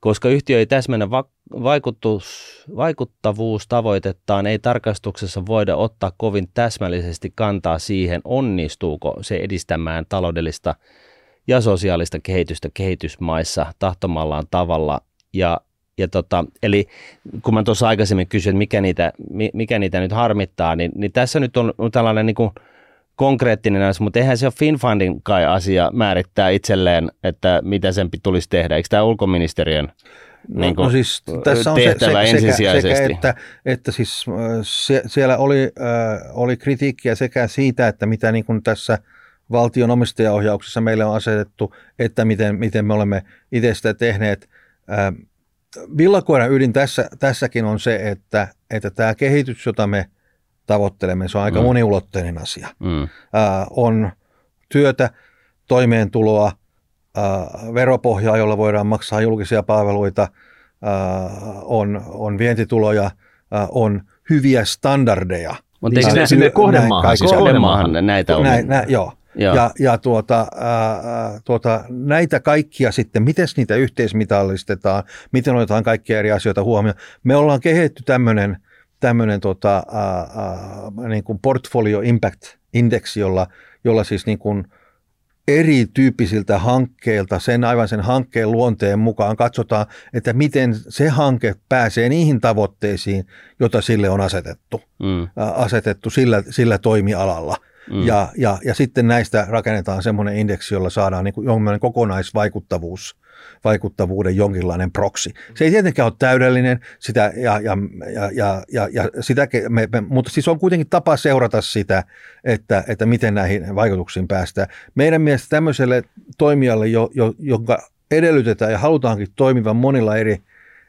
koska yhtiö ei täsmennä va- vaikutus, vaikuttavuustavoitettaan, ei tarkastuksessa voida ottaa kovin täsmällisesti kantaa siihen, onnistuuko se edistämään taloudellista ja sosiaalista kehitystä kehitysmaissa tahtomallaan tavalla. Ja, ja tota, eli kun mä tuossa aikaisemmin kysyin, että mikä niitä, mikä niitä nyt harmittaa, niin, niin tässä nyt on, tällainen niin kuin konkreettinen asia, mutta eihän se ole FinFundin kai asia määrittää itselleen, että mitä sen tulisi tehdä. Eikö tämä ulkoministeriön niin no, no siis tässä on tehtävä se, se, ensisijaisesti? Sekä, että, että siis se, siellä oli, äh, oli kritiikkiä sekä siitä, että mitä niin kuin tässä valtion omistajaohjauksessa meille on asetettu, että miten, miten me olemme itse sitä tehneet. Äh, villakoiran ydin tässä, tässäkin on se, että, että tämä kehitys, jota me tavoittelemme, se on aika mm. moniulotteinen asia. Mm. Äh, on työtä, toimeentuloa, äh, veropohjaa, jolla voidaan maksaa julkisia palveluita, äh, on, on vientituloja, äh, on hyviä standardeja. Mutta eikö sinne, sinne kohdemaahan? Siis kohdemaahan näitä on. Näin, nä, joo. Joo. Ja, ja tuota, ää, tuota, näitä kaikkia sitten, miten niitä yhteismitallistetaan, miten otetaan kaikkia eri asioita huomioon. Me ollaan kehitetty tämmöinen tämmöinen tota, niin kuin portfolio impact indeksi, jolla, jolla siis niin kuin erityyppisiltä hankkeilta, sen aivan sen hankkeen luonteen mukaan katsotaan, että miten se hanke pääsee niihin tavoitteisiin, joita sille on asetettu, mm. asetettu sillä, sillä toimialalla. Mm. Ja, ja, ja sitten näistä rakennetaan semmoinen indeksi, jolla saadaan niin kuin kokonaisvaikuttavuus vaikuttavuuden jonkinlainen proksi. Se ei tietenkään ole täydellinen, sitä, ja, ja, ja, ja, ja, ja sitä, me, me, mutta siis on kuitenkin tapa seurata sitä, että, että miten näihin vaikutuksiin päästään. Meidän mielestä tämmöiselle toimijalle, jo, jo, jonka edellytetään ja halutaankin toimivan monilla eri,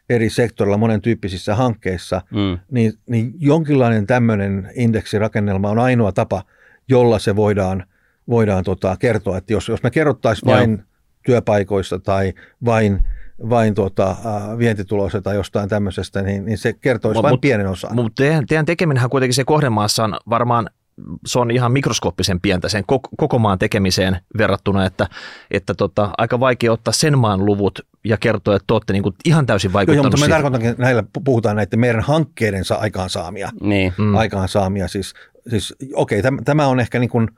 eri sektorilla, monen tyyppisissä hankkeissa, mm. niin, niin jonkinlainen tämmöinen indeksirakennelma on ainoa tapa, jolla se voidaan, voidaan tota, kertoa. Että jos, jos me kerrottaisiin vain työpaikoista tai vain vain tuota, äh, vientituloista tai jostain tämmöisestä, niin, niin se kertoisi mut, vain pienen osan. Mutta teidän, teidän tekeminenhän kuitenkin se kohdemaassa on varmaan se on ihan mikroskooppisen pientä sen koko maan tekemiseen verrattuna, että, että tota, aika vaikea ottaa sen maan luvut ja kertoa, että olette niin kuin ihan täysin vaikuttanut Joo, mutta me tarkoitankin, että näillä puhutaan näiden meidän hankkeidensa aikaansaamia. Niin. Mm. Aikaansaamia. Siis, siis okei, okay, tämä on ehkä niin kuin –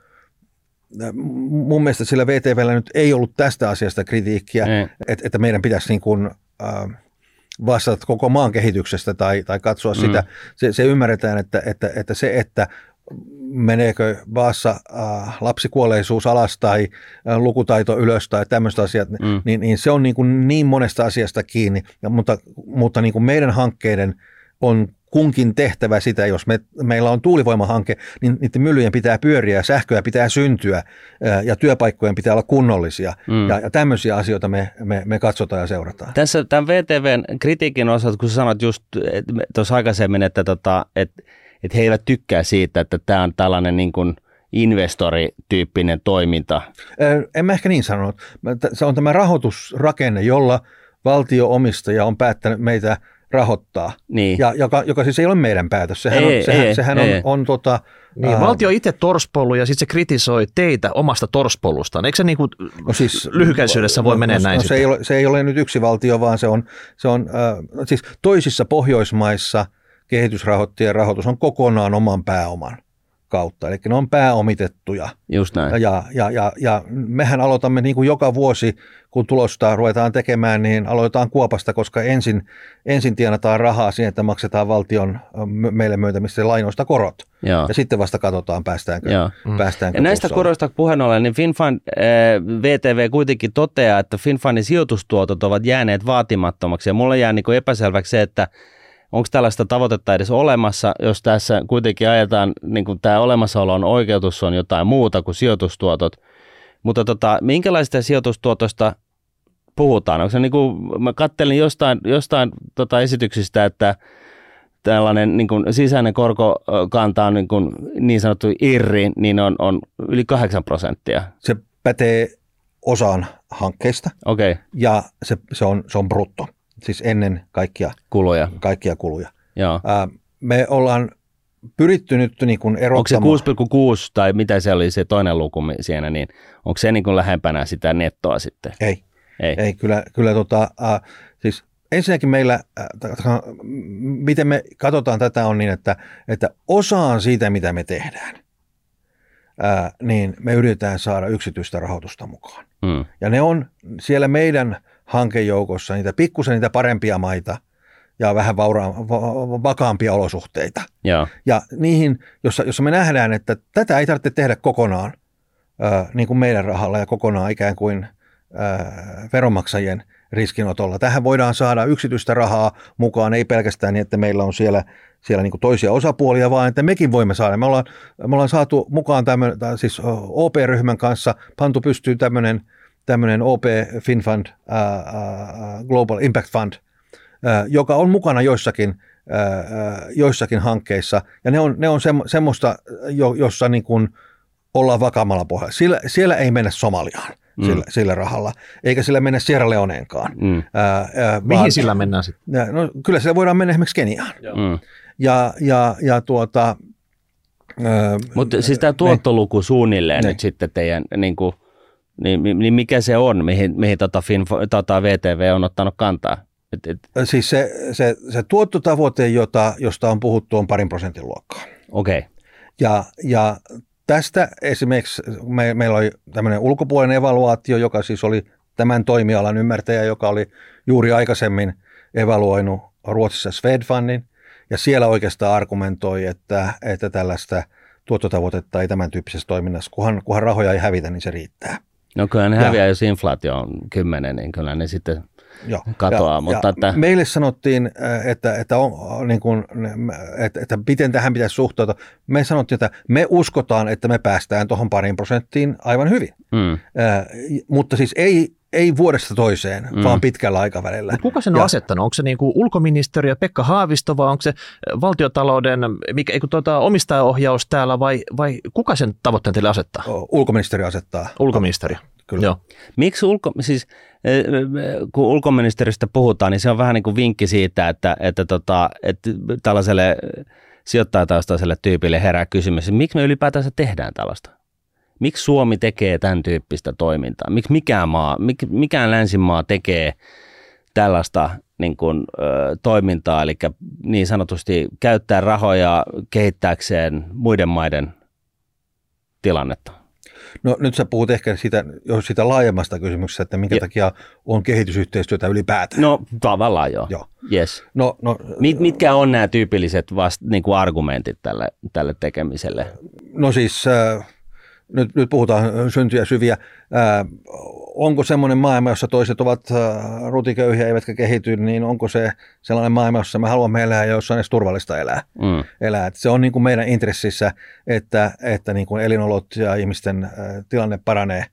mun mielestä sillä VTVllä nyt ei ollut tästä asiasta kritiikkiä, että, että meidän pitäisi niin kuin, äh, vastata koko maan kehityksestä tai, tai katsoa mm. sitä. Se, se ymmärretään, että, että, että se, että meneekö Vaassa äh, lapsikuolleisuus alas tai äh, lukutaito ylös tai tämmöistä asiat, mm. niin, niin se on niin, kuin niin monesta asiasta kiinni, ja, mutta, mutta niin kuin meidän hankkeiden on kunkin tehtävä sitä, jos me, meillä on tuulivoimahanke, niin niiden myllyjen pitää pyöriä, sähköä pitää syntyä ja työpaikkojen pitää olla kunnollisia. Mm. Ja, ja tämmöisiä asioita me, me, me katsotaan ja seurataan. Tässä tämän VTVn kritiikin osalta, kun sanoit just tuossa aikaisemmin, että, tota, että, että he eivät tykkää siitä, että tämä on tällainen niin kuin investorityyppinen toiminta. En mä ehkä niin sanonut. Se on tämä rahoitusrakenne, jolla valtio-omistaja on päättänyt meitä – rahoittaa, niin. ja joka, joka siis ei ole meidän päätös. Sehän ei, on, sehän, ei, sehän ei. on, on tota, niin, ää... valtio itse torspollu ja sitten se kritisoi teitä omasta torspolusta. Eikö se niin kuin no siis, lyhykäisyydessä voi no, mennä no, näin? No, se, ei ole, se ei ole nyt yksi valtio, vaan se on, se on äh, siis toisissa Pohjoismaissa kehitysrahoittajien rahoitus on kokonaan oman pääoman kautta. Eli ne on pääomitettuja. Just näin. Ja, ja, ja, ja mehän aloitamme niin kuin joka vuosi, kun tulosta ruvetaan tekemään, niin aloitetaan kuopasta, koska ensin, ensin tienataan rahaa siihen, että maksetaan valtion meille myöntämistä lainoista korot. Joo. Ja sitten vasta katsotaan, päästäänkö, Joo. Mm. päästäänkö Ja näistä koroista puheen ollen, niin FinFund, äh, VTV kuitenkin toteaa, että FinFundin sijoitustuotot ovat jääneet vaatimattomaksi. Ja mulle jää niin epäselväksi se, että onko tällaista tavoitetta edes olemassa, jos tässä kuitenkin ajetaan, niin kuin tämä olemassaolon oikeutus on jotain muuta kuin sijoitustuotot. Mutta tota, minkälaista sijoitustuotosta puhutaan? Onko se niin kuin, mä kattelin jostain, jostain tota esityksistä, että tällainen niin kuin sisäinen korkokanta on niin, kuin niin sanottu IRRI, niin on, on yli 8 prosenttia. Se pätee osaan hankkeesta okay. ja se, se, on, se on brutto siis ennen kaikkia kuluja. Kaikkia kuluja. Joo. Ää, me ollaan pyritty nyt niin kuin erottamaan. Onko se 6,6 tai mitä se oli se toinen luku siinä, niin onko se niin kuin lähempänä sitä nettoa sitten? Ei. Ei, Ei kyllä, kyllä tota, äh, siis ensinnäkin meillä, äh, miten me katsotaan tätä on niin, että, että osaan siitä, mitä me tehdään, ää, niin me yritetään saada yksityistä rahoitusta mukaan. Mm. Ja ne on siellä meidän hankejoukossa niitä pikkusen niitä parempia maita ja vähän vaura- va- vakaampia olosuhteita. Joo. Ja niihin, jossa, jossa me nähdään, että tätä ei tarvitse tehdä kokonaan ää, niin kuin meidän rahalla ja kokonaan ikään kuin ää, veronmaksajien riskinotolla. Tähän voidaan saada yksityistä rahaa mukaan, ei pelkästään niin, että meillä on siellä, siellä niin kuin toisia osapuolia, vaan että mekin voimme saada. Me ollaan, me ollaan saatu mukaan tämmöinen, siis OP-ryhmän kanssa pantu pystyy tämmöinen, tämmöinen OP FinFund, ää, ää, Global Impact Fund, ää, joka on mukana joissakin, ää, joissakin hankkeissa. Ja ne on, ne on semmoista, jo, jossa niin kuin ollaan vakaammalla pohjalla. Siellä, siellä ei mennä Somaliaan mm. sillä, sillä rahalla, eikä sillä mennä Sierra Leoneenkaan. Mm. Ää, ää, Mihin vaan, sillä mennään sitten? No, kyllä siellä voidaan mennä esimerkiksi Keniaan. Mm. Ja, ja, ja tuota, Mutta siis tämä tuottoluku suunnilleen Ne. nyt sitten teidän, niin, kuin, niin, niin mikä se on, mihin, mihin tota Finfo, tota VTV on ottanut kantaa? Et, et, siis se, se, se tuottotavoite, jota, josta on puhuttu, on parin prosentin luokkaa. Okei, okay. Ja, ja tästä esimerkiksi me, meillä oli tämmöinen ulkopuolinen evaluaatio, joka siis oli tämän toimialan ymmärtäjä, joka oli juuri aikaisemmin evaluoinut Ruotsissa Swedfundin, ja siellä oikeastaan argumentoi, että, että tällaista tuottotavoitetta ei tämän tyyppisessä toiminnassa, kunhan, kunhan rahoja ei hävitä, niin se riittää. No kyllä ne Ja- häviää, jos inflaatio on 10, niin kyllä ne sitten Joo. katoaa. ja, mutta ja että, Meille sanottiin, että, että, on, niin kuin, että, että miten tähän pitäisi suhtautua. Me sanottiin, että me uskotaan, että me päästään tuohon pariin prosenttiin aivan hyvin. mm, Äh, mutta siis ei, ei vuodesta toiseen, Mm. vaan pitkällä aikavälillä. Mut kuka sen on Ja- asettanut? Onko se niin kuin ulkoministeriö Pekka Haavisto vai onko se valtiotalouden mikä, eikö tuota, omistajaohjaus täällä vai, vai kuka sen tavoitteen teille asettaa? Ulkoministeriö asettaa. Ulkoministeriö. Kyllä. Joo. Miksi ulko, siis, kun ulkoministeristä puhutaan, niin se on vähän niin kuin vinkki siitä, että, että, tota, että tällaiselle sijoittajataustaiselle tyypille herää kysymys, että miksi me ylipäätänsä tehdään tällaista? Miksi Suomi tekee tämän tyyppistä toimintaa? Miksi mikään maa, mik, mikään länsimaa tekee tällaista niin kuin, ö, toimintaa, eli niin sanotusti käyttää rahoja kehittääkseen muiden maiden tilannetta? No nyt sä puhut ehkä siitä, jo siitä laajemmasta kysymyksestä, että minkä Ja- takia on kehitysyhteistyötä ylipäätään. No tavallaan joo. Joo. Yes. No, no, Mit, mitkä on nämä tyypilliset vast, niin kuin argumentit tälle, tälle tekemiselle? no siis äh, nyt, nyt puhutaan syntyjä syviä. Äh, onko semmoinen maailma, jossa toiset ovat äh, rutiköyhiä eivätkä kehity, niin onko se sellainen maailma, jossa me haluamme elää ja jossa on edes turvallista elää? Mm. elää. Et se on niin kuin meidän intressissä, että, että niin kuin elinolot ja ihmisten äh, tilanne paranee,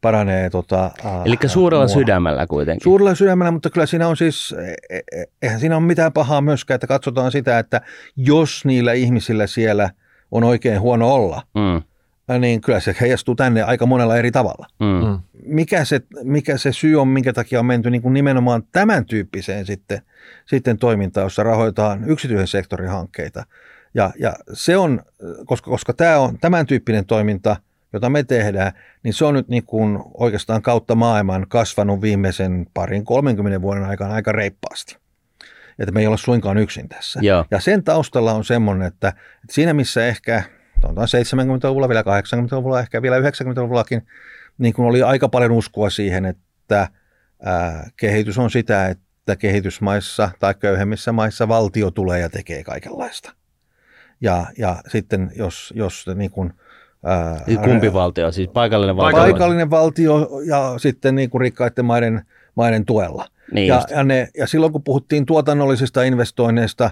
paranee tota, äh, Eli suurella muualla. sydämellä kuitenkin. Suurella sydämellä, mutta kyllä siinä on siis, e- e- eihän siinä ole mitään pahaa myöskään, että katsotaan sitä, että jos niillä ihmisillä siellä on oikein huono olla, mm. niin kyllä se heijastuu tänne aika monella eri tavalla. Mm. Mm. Mikä se, mikä se syy on, minkä takia on menty niin kuin nimenomaan tämän tyyppiseen sitten, sitten toimintaan, jossa rahoitetaan yksityisen sektorin hankkeita. Ja, ja se on, koska, koska tämä on tämän tyyppinen toiminta, jota me tehdään, niin se on nyt niin kuin oikeastaan kautta maailman kasvanut viimeisen parin 30 vuoden aikana aika reippaasti. Että me ei ole suinkaan yksin tässä. Joo. Ja sen taustalla on semmoinen, että, että siinä missä ehkä sanotaan 70-luvulla, vielä 80-luvulla, ehkä vielä 90-luvullakin, niin kun oli aika paljon uskoa siihen, että ää, kehitys on sitä, että kehitysmaissa tai köyhemmissä maissa valtio tulee ja tekee kaikenlaista. Ja, ja sitten jos, jos niin kun, ää, Kumpi valtio? Siis paikallinen valtio? paikallinen valtio ja sitten niin kuin rikkaiden maiden, maiden tuella. Niin ja, just. ja, ne, ja silloin kun puhuttiin tuotannollisista investoinneista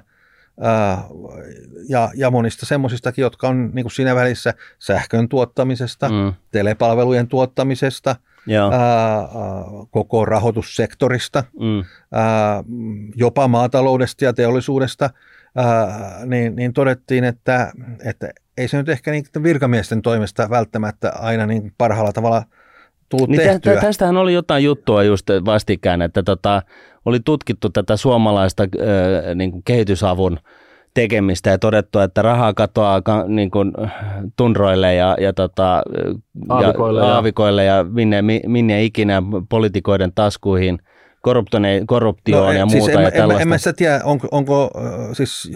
ja, ja monista semmoisistakin, jotka on niin kuin siinä välissä sähkön tuottamisesta, mm. Telepalvelujen tuottamisesta, ää, ää, koko rahoitussektorista, Mm. ää, jopa maataloudesta ja teollisuudesta, ää, niin, niin todettiin, että, että ei se nyt ehkä niin virkamiesten toimesta välttämättä aina niin parhaalla tavalla tullut Niin tehtyä. tä, tästähän oli jotain juttua just vastikään, että tota, oli tutkittu tätä suomalaista ö, niin kuin kehitysavun tekemistä ja todettu, että rahaa katoaa ka, niin kuin, tunroille ja, ja, tota, Aavikoille ja, ja- aavikoille ja minne, mi- minne ikinä poliitikoiden taskuihin, korruptioon, korruptioon ja siis muuta. en, ja en, en, tällaista. en mä sitä tiedä, onko, onko siis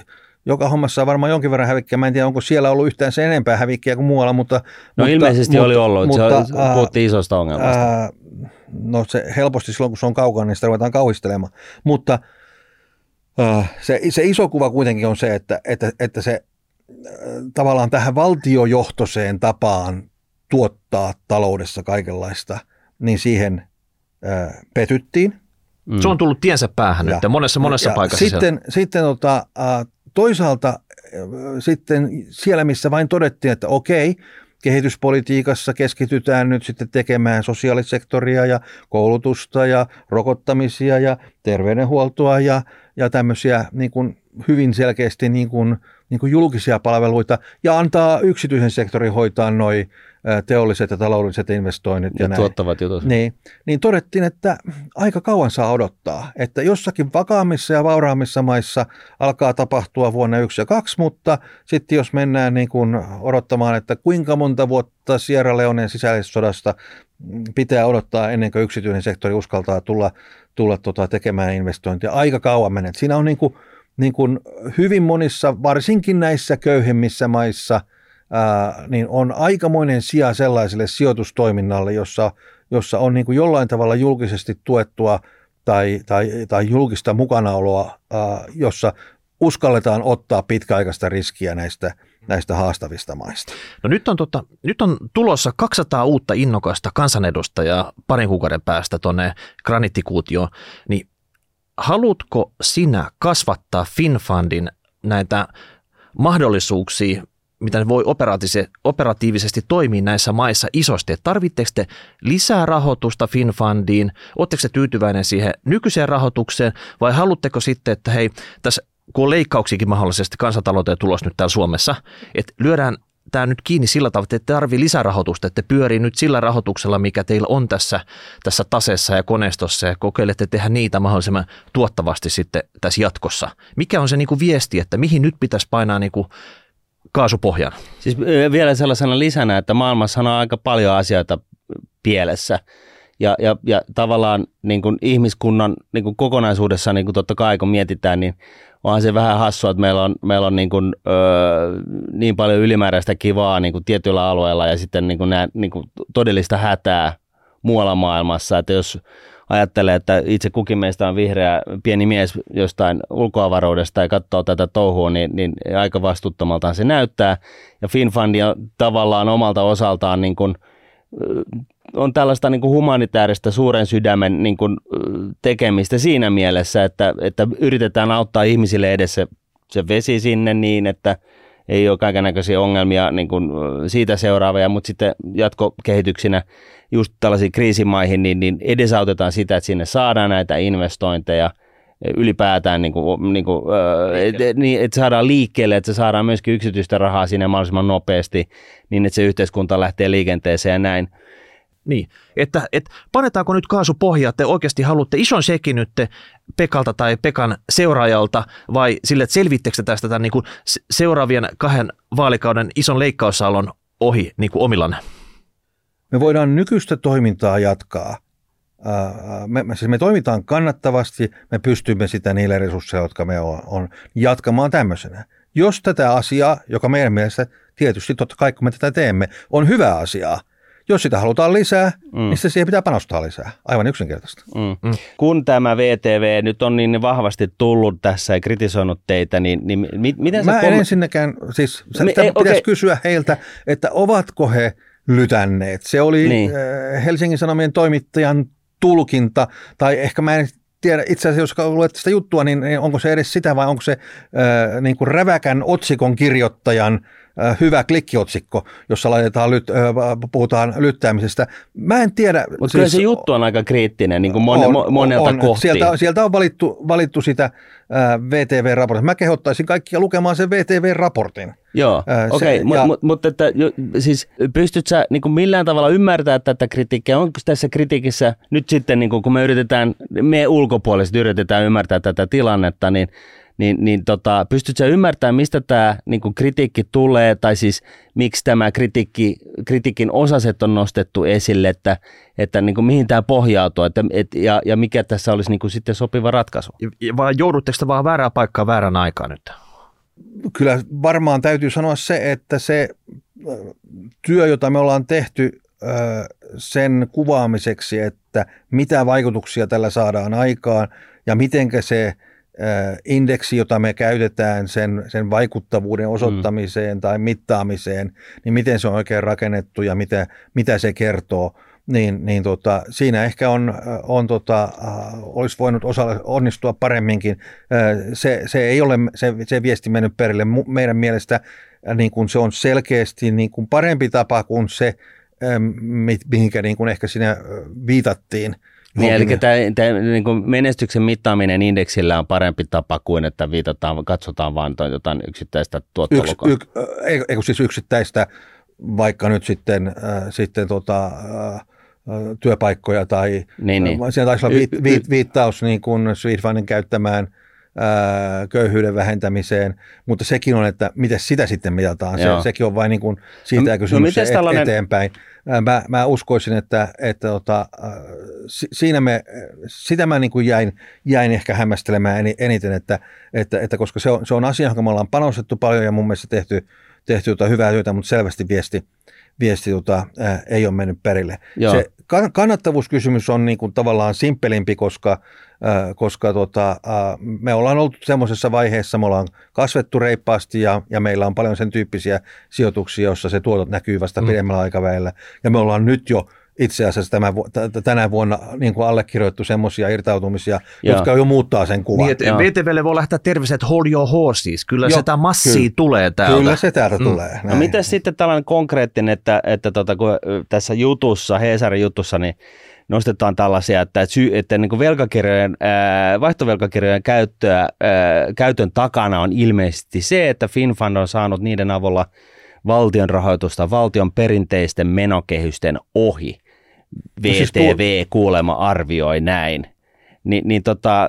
joka hommassa on varmaan jonkin verran hävikkiä. Mä en tiedä, onko siellä ollut yhtään se enempää hävikkiä kuin muualla, mutta... No mutta, ilmeisesti mutta, oli ollut, mutta, se puhuttiin isosta ongelmasta. Ää, no se helposti silloin, kun se on kaukana, niin sitä ruvetaan kauhistelemaan. Mutta ää, se, se iso kuva kuitenkin on se, että, että, että se ää, tavallaan tähän valtiojohtoiseen tapaan tuottaa taloudessa kaikenlaista, niin siihen ää, petyttiin. Mm. Se on tullut tiensä päähän ja, nyt monessa, monessa ja paikassa. Sitten, siellä. sitten tota, toisaalta sitten siellä, missä vain todettiin, että okei, kehityspolitiikassa keskitytään nyt sitten tekemään sosiaalisektoria ja koulutusta ja rokottamisia ja terveydenhuoltoa ja, ja tämmöisiä niin kuin hyvin selkeästi niin kuin, niin kuin julkisia palveluita ja antaa yksityisen sektorin hoitaa noin teolliset ja taloudelliset investoinnit. Ja, ja näin. tuottavat jutut. Niin, niin todettiin, että aika kauan saa odottaa, että jossakin vakaammissa ja vauraammissa maissa alkaa tapahtua vuonna yksi ja kaksi, mutta sitten jos mennään niin kuin odottamaan, että kuinka monta vuotta Sierra Leonen sisällissodasta pitää odottaa ennen kuin yksityinen sektori uskaltaa tulla, tulla tota tekemään investointia, aika kauan menee. Siinä on niin kuin, niin kuin hyvin monissa, varsinkin näissä köyhemmissä maissa – ää, niin on aikamoinen sija sellaiselle sijoitustoiminnalle, jossa, jossa on niin kuin jollain tavalla julkisesti tuettua tai, tai, tai julkista mukanaoloa, ää, jossa uskalletaan ottaa pitkäaikaista riskiä näistä, näistä haastavista maista. No nyt on, tota, nyt on tulossa 200 uutta innokasta kansanedustajaa parin kuukauden päästä tuonne granittikuutioon, niin haluatko sinä kasvattaa FinFundin näitä mahdollisuuksia mitä ne voi operatiivisesti toimia näissä maissa isosti. Tarvitteko te lisää rahoitusta FinFundiin? Oletteko te tyytyväinen siihen nykyiseen rahoitukseen vai haluatteko sitten, että hei, tässä kun on leikkauksiakin mahdollisesti kansantalouteen tulos nyt täällä Suomessa, että lyödään tämä nyt kiinni sillä tavalla, että te tarvitse lisärahoitusta, että pyörii nyt sillä rahoituksella, mikä teillä on tässä, tässä taseessa ja koneistossa ja kokeilette tehdä niitä mahdollisimman tuottavasti sitten tässä jatkossa. Mikä on se niin kuin viesti, että mihin nyt pitäisi painaa niin kuin kaasupohjan. Siis vielä sellaisena lisänä, että maailmassa on aika paljon asioita pielessä. Ja, ja, ja tavallaan niin kuin ihmiskunnan niin kuin kokonaisuudessa, niin kuin totta kai kun mietitään, niin onhan se vähän hassua, että meillä on, meillä on niin, kuin, öö, niin paljon ylimääräistä kivaa niin kuin tietyillä alueilla ja sitten niin kuin nää, niin kuin todellista hätää muualla maailmassa. Että jos ajattelee, että itse kukin meistä on vihreä pieni mies jostain ulkoavaruudesta ja katsoo tätä touhua, niin, niin aika vastuuttomaltaan se näyttää. Ja FinFundia tavallaan omalta osaltaan niin kuin, on tällaista niin kuin humanitaarista suuren sydämen niin kuin, tekemistä siinä mielessä, että, että yritetään auttaa ihmisille edes se, se vesi sinne niin, että ei ole kaikenlaisia ongelmia niin kuin siitä seuraavia, mutta sitten jatkokehityksinä just tällaisiin kriisimaihin, niin, niin edesautetaan sitä, että sinne saadaan näitä investointeja ylipäätään, niin kuin, niin kuin, et, niin, että saadaan liikkeelle, että se saadaan myöskin yksityistä rahaa sinne mahdollisimman nopeasti, niin että se yhteiskunta lähtee liikenteeseen ja näin. Niin, että, että panetaanko nyt kaasupohjaa, että oikeasti haluatte ison sekin nyt Pekalta tai Pekan seuraajalta vai sille, että selvittekö tästä tämän niin kuin seuraavien kahden vaalikauden ison leikkausalon ohi niin kuin omillanne? Me voidaan nykyistä toimintaa jatkaa. Me, me, siis me toimitaan kannattavasti, me pystymme sitä niillä resursseilla, jotka me on, on jatkamaan tämmöisenä. Jos tätä asiaa, joka meidän mielestä tietysti totta kai kun me tätä teemme, on hyvä asiaa – jos sitä halutaan lisää, mm. niin se siihen pitää panostaa lisää. Aivan yksinkertaista. Mm. Mm. Kun tämä VTV nyt on niin vahvasti tullut tässä ja kritisoinut teitä, niin, niin mi, miten Mä en kom- ensinnäkään, siis Me, ei, pitäisi okay. kysyä heiltä, että ovatko he lytänneet. Se oli niin. Äh, Helsingin Sanomien toimittajan tulkinta, tai ehkä mä en tiedä, itse asiassa jos luet sitä juttua, niin, niin onko se edes sitä vai onko se äh, niin kuin räväkän otsikon kirjoittajan Äh, hyvä klikkiotsikko, jossa laitetaan lyt, äh, puhutaan lyttäämisestä. Mä en tiedä. Mutta siis, kyllä se juttu on aika kriittinen niin kuin mon, on, monelta on. kohti. Sieltä, sieltä on valittu, valittu sitä äh, VTV-raportin. Mä kehottaisin kaikkia lukemaan sen VTV-raportin. Joo, okei, okay, mutta mut, mut, että siis pystyt sä niin kuin millään tavalla ymmärtämään tätä kritiikkiä? Onko tässä kritiikissä nyt sitten, niin kuin, kun me yritetään, me ulkopuoliset yritetään ymmärtää tätä tilannetta, niin niin, niin tota, pystytkö ymmärtämään, mistä tämä niin kritiikki tulee, tai siis miksi tämä kritiikki, kritiikin osaset on nostettu esille, että, että niin kuin mihin tämä pohjautuu, että, et, ja, ja mikä tässä olisi niin kuin sitten sopiva ratkaisu? Vai joudutteko te vaan väärää paikkaa väärän aikaa nyt? kyllä varmaan täytyy sanoa se, että se työ, jota me ollaan tehty sen kuvaamiseksi, että mitä vaikutuksia tällä saadaan aikaan ja miten se indeksi, jota me käytetään sen, sen vaikuttavuuden osoittamiseen mm. tai mittaamiseen, niin miten se on oikein rakennettu ja mitä, mitä se kertoo, niin, niin tota, siinä ehkä on, on tota, olisi voinut osa, onnistua paremminkin. Se, se ei ole se, se viesti mennyt perille. Meidän mielestä niin kuin se on selkeästi niin kuin parempi tapa kuin se, mihinkä niin kuin ehkä siinä viitattiin. Niin, eli tämä, tämä niin kuin menestyksen mittaaminen indeksillä on parempi tapa kuin, että viitataan, katsotaan vain jotain yksittäistä tuottolukoa. Yks, yk, eikö siis yksittäistä, vaikka nyt sitten, äh, sitten tota, äh, työpaikkoja tai niin, niin. siinä taisi olla vi, vi, viittaus niin kuin Swedfundin käyttämään ää, köyhyyden vähentämiseen, mutta sekin on, että miten sitä sitten mitataan. Se, sekin on vain niin kuin siitä no, kysymys no, et, tällainen... eteenpäin. Mä, mä uskoisin, että, että tota, siinä me, sitä mä niin kuin jäin, jäin ehkä hämmästelemään eniten, että, että, että koska se on, se on asia, johon me ollaan panostettu paljon ja mun mielestä tehty, tehty jotain hyvää työtä, mutta selvästi viesti, viesti jota, ää, ei ole mennyt perille. Joo. Se kannattavuuskysymys on niin kuin tavallaan simppelimpi, koska, äh, koska tota, me ollaan oltu semmoisessa vaiheessa, me ollaan kasvettu reippaasti ja, ja meillä on paljon sen tyyppisiä sijoituksia, joissa se tuotot näkyy vasta mm. pidemmällä aikavälillä. Ja me ollaan nyt jo itse asiassa tämän, tänä vuonna niin kuin allekirjoittu semmoisia irtautumisia, Joo. jotka jo muuttaa sen kuvan. Niin, että VTVlle voi lähteä terveiset hold your horses. Kyllä Joo, sitä massia kyllä, tulee täältä. Kyllä se täältä mm. tulee. Näin. No miten sitten tällainen konkreettinen, että, että tota, kun tässä jutussa, Heesarin jutussa, niin nostetaan tällaisia, että, että niin kuin velkakirjojen, vaihtovelkakirjojen käyttöä, käytön takana on ilmeisesti se, että FinFund on saanut niiden avulla valtion rahoitusta valtion perinteisten menokehysten ohi. VTV no siis kuulema arvioi näin. Ni, niin tota,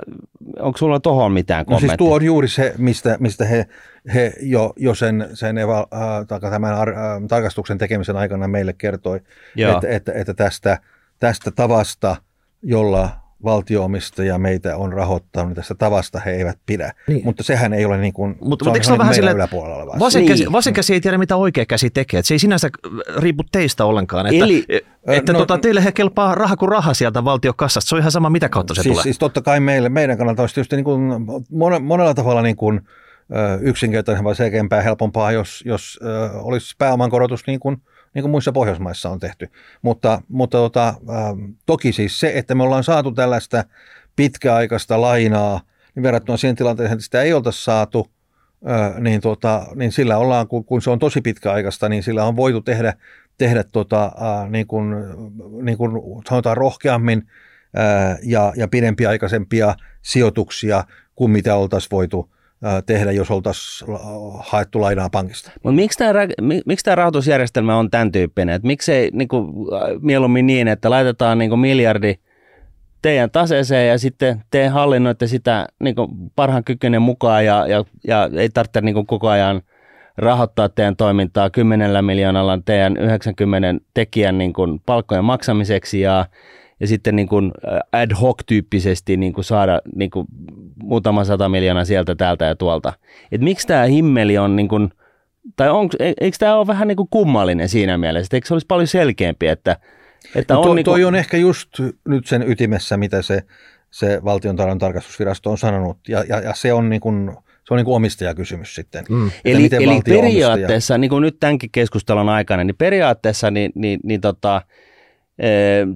onko sulla tuohon mitään kommenttia? No siis tuo on juuri se, mistä, mistä he, he jo, jo sen, sen eva, äh, tämän ar, äh, tarkastuksen tekemisen aikana meille kertoi, että, että, että tästä, tästä tavasta, jolla valtioomistaja meitä on rahoittanut, niin tästä tavasta he eivät pidä. Niin. Mutta sehän ei ole niin kuin, Mut, se on, se on vähän sille, yläpuolella vasen, niin. käsi, vasen käsi ei tiedä, mitä oikea käsi tekee. se ei sinänsä riipu teistä ollenkaan. Että, Eli, että no, tota, teille he kelpaa raha kuin raha sieltä valtiokassasta. Se on ihan sama, mitä kautta se siis, tulee. Siis totta kai meille, meidän kannalta olisi tietysti niin kuin, monella tavalla niin kuin, yksinkertaisempaa, selkeämpää, helpompaa, jos, jos olisi pääoman korotus niin kuin – niin kuin muissa Pohjoismaissa on tehty. Mutta, mutta tota, ähm, toki siis se, että me ollaan saatu tällaista pitkäaikaista lainaa, niin verrattuna siihen tilanteeseen, että sitä ei oltaisi saatu, äh, niin, tota, niin sillä ollaan, kun, kun se on tosi pitkäaikaista, niin sillä on voitu tehdä, tehdä tota, äh, niin kuin, niin kuin sanotaan rohkeammin äh, ja, ja pidempiaikaisempia sijoituksia kuin mitä oltaisiin voitu tehdä, jos oltaisiin haettu lainaa pankista. Mutta miksi tämä, miksi tämä rahoitusjärjestelmä on tämän tyyppinen? Et miksei niin kuin, mieluummin niin, että laitetaan niin kuin miljardi teidän taseeseen ja sitten te hallinnoitte sitä niin kuin parhaan kykyinen mukaan ja, ja, ja ei tarvitse niin kuin koko ajan rahoittaa teidän toimintaa kymmenellä miljoonalla teidän 90 tekijän niin kuin palkkojen maksamiseksi ja ja sitten niin kuin ad hoc-tyyppisesti niin kuin saada niin kuin muutama sata miljoonaa sieltä, täältä ja tuolta. Et miksi tämä himmeli on, niin kuin, tai on, e, eikö tämä ole vähän niin kuin kummallinen siinä mielessä, eikö se olisi paljon selkeämpi, että, että no on... Niin kuin... toi on ehkä just nyt sen ytimessä, mitä se, se valtion tarkastusvirasto on sanonut, ja, ja, ja se on niin kuin, se on niin kuin omistajakysymys sitten. Mm. Eli, eli periaatteessa, omistaja... niin kuin nyt tämänkin keskustelun aikana, niin periaatteessa niin, niin, niin tota,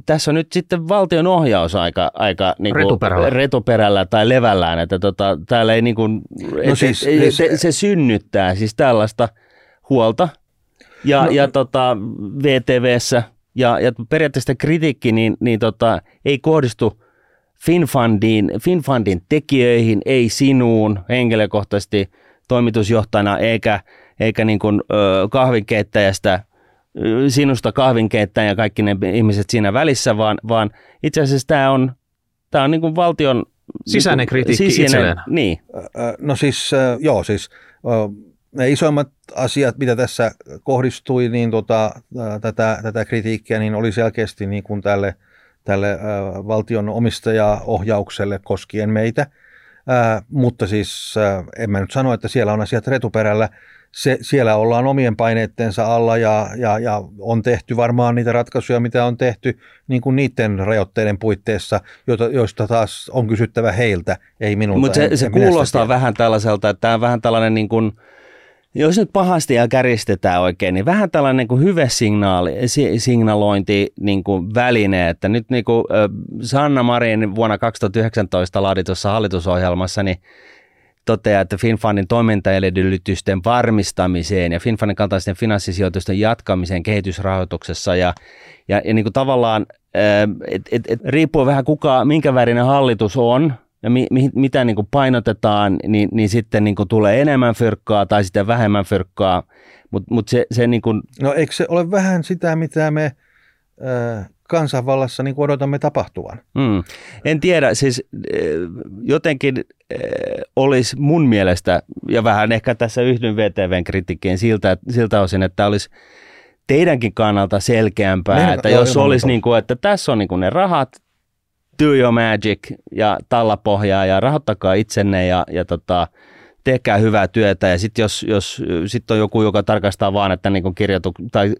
tässä on nyt sitten valtion ohjaus aika, aika niin kuin retuperällä. retuperällä tai levällään, että tota, täällä ei niin kuin, no siis, se, siis, se, se, synnyttää siis tällaista huolta ja, no, ja tota, VTVssä ja, ja periaatteessa kritiikki niin, niin tota, ei kohdistu FinFundin, FinFundin tekijöihin, ei sinuun henkilökohtaisesti toimitusjohtajana eikä, eikä niin kuin, ö, kahvinkeittäjästä sinusta kahvinkeittäjä ja kaikki ne ihmiset siinä välissä, vaan, vaan itse asiassa tämä on, tämä on niin kuin valtion... Sisäinen kritiikki sisäinen, itselleen. Niin. No siis, joo, siis ne isoimmat asiat, mitä tässä kohdistui, niin tota, tätä, tätä kritiikkiä, niin oli selkeästi niin kuin tälle, tälle valtion omistajaohjaukselle koskien meitä. Mutta siis en mä nyt sano, että siellä on asiat retuperällä. Se, siellä ollaan omien paineittensa alla ja, ja, ja on tehty varmaan niitä ratkaisuja, mitä on tehty niin kuin niiden rajoitteiden puitteissa, joita, joista taas on kysyttävä heiltä, ei minulta. Mutta se, en, se en kuulostaa vähän tällaiselta, että tämä on vähän tällainen niin kuin, jos nyt pahasti ja käristetään oikein, niin vähän tällainen niin kuin hyvesignaali, si- signalointi niin kuin väline, että nyt niin kuin Sanna Marin vuonna 2019 laaditussa hallitusohjelmassa, niin toteaa, että FinFundin toimintaedellytysten varmistamiseen ja FinFundin kaltaisten finanssisijoitusten jatkamiseen kehitysrahoituksessa ja, ja, ja niin kuin tavallaan et, et, et, riippuu vähän kuka, minkä värinen hallitus on ja mi, mi, mitä niin kuin painotetaan, niin, niin sitten niin kuin tulee enemmän fyrkkaa tai sitten vähemmän fyrkkaa, mutta mut se, se niin kuin, No eikö se ole vähän sitä, mitä me äh, kansanvallassa niin kuin odotamme tapahtuvan? Mm. En tiedä, siis eh, jotenkin eh, olisi mun mielestä, ja vähän ehkä tässä yhdyn VTVn kritiikkiin siltä, siltä osin, että olisi teidänkin kannalta selkeämpää, Meidän- että joo, jos olisi niin kuin, että tässä on niin kuin ne rahat, do your magic ja tallapohjaa ja rahoittakaa itsenne ja, ja tota, tehkää hyvää työtä ja sitten jos, jos sit on joku, joka tarkastaa vaan, että niin kirjoitu, tai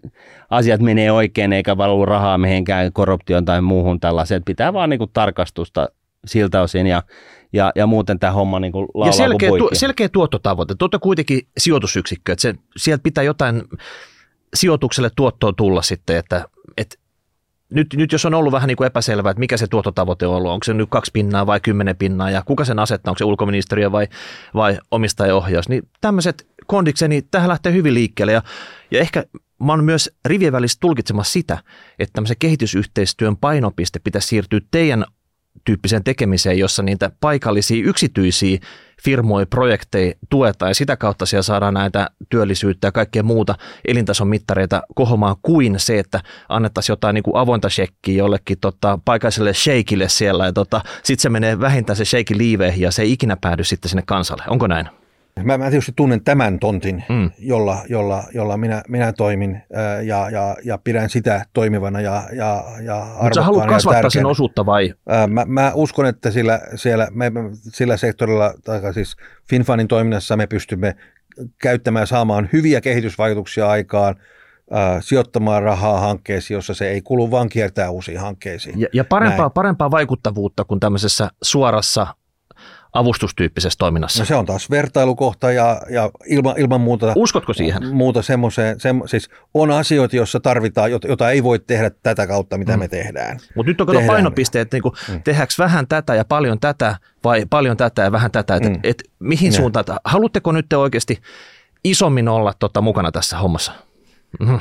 asiat menee oikein eikä valu rahaa mihinkään korruptioon tai muuhun tällaiseen, että pitää vaan niin kuin tarkastusta siltä osin ja, ja, ja muuten tämä homma niin kuin laulaa Ja selkeä, kuin tu, selkeä tuottotavoite. Tuota kuitenkin sijoitusyksikkö, että se, sieltä pitää jotain sijoitukselle tuottoa tulla sitten, että nyt, nyt jos on ollut vähän niin kuin epäselvää, että mikä se tuottotavoite on ollut, onko se nyt kaksi pinnaa vai kymmenen pinnaa ja kuka sen asettaa, onko se ulkoministeriö vai, vai omistajaohjaus, niin tämmöiset kondikseni, niin tähän lähtee hyvin liikkeelle. Ja, ja ehkä mä oon myös rivien välissä tulkitsemassa sitä, että tämmöisen kehitysyhteistyön painopiste pitäisi siirtyä teidän tyyppiseen tekemiseen, jossa niitä paikallisia yksityisiä firmoja, projekteja tuetaan ja sitä kautta siellä saadaan näitä työllisyyttä ja kaikkea muuta elintason mittareita kohomaan kuin se, että annettaisiin jotain niin kuin avointa shekkiä jollekin tota, paikalliselle sheikille siellä ja tota, sitten se menee vähintään se sheikki liiveihin ja se ei ikinä päädy sitten sinne kansalle. Onko näin? Mä, mä tietysti tunnen tämän tontin, Mm. jolla, jolla, jolla minä, minä toimin ää, ja, ja, ja pidän sitä toimivana ja, ja, ja Mutta sä haluat arvokkaana kasvattaa sen tärkeänä. osuutta vai? Ää, Mä, mä uskon, että sillä, siellä, me, sillä sektorilla, tai siis FinFundin toiminnassa me pystymme käyttämään saamaan hyviä kehitysvaikutuksia aikaan, ää, sijoittamaan rahaa hankkeisiin, jossa se ei kulu, vaan kiertää uusiin hankkeisiin. Ja, ja parempaa, Näin. parempaa vaikuttavuutta kuin tämmöisessä suorassa avustustyyppisessä toiminnassa. No se on taas vertailukohta ja, ja ilman, ilman muuta Uskotko siihen? muuta semmoiseen, semmo, siis on asioita, joissa tarvitaan, jota, ei voi tehdä tätä kautta, mitä mm. me tehdään. Mutta nyt on kato painopiste, että niinku, mm. tehdäänkö vähän tätä ja paljon tätä vai paljon tätä ja vähän tätä. Et, Mm. mm. et, mihin Niin. suuntaan? että Haluatteko nyt te oikeasti isommin olla tota, mukana tässä hommassa? Mhm.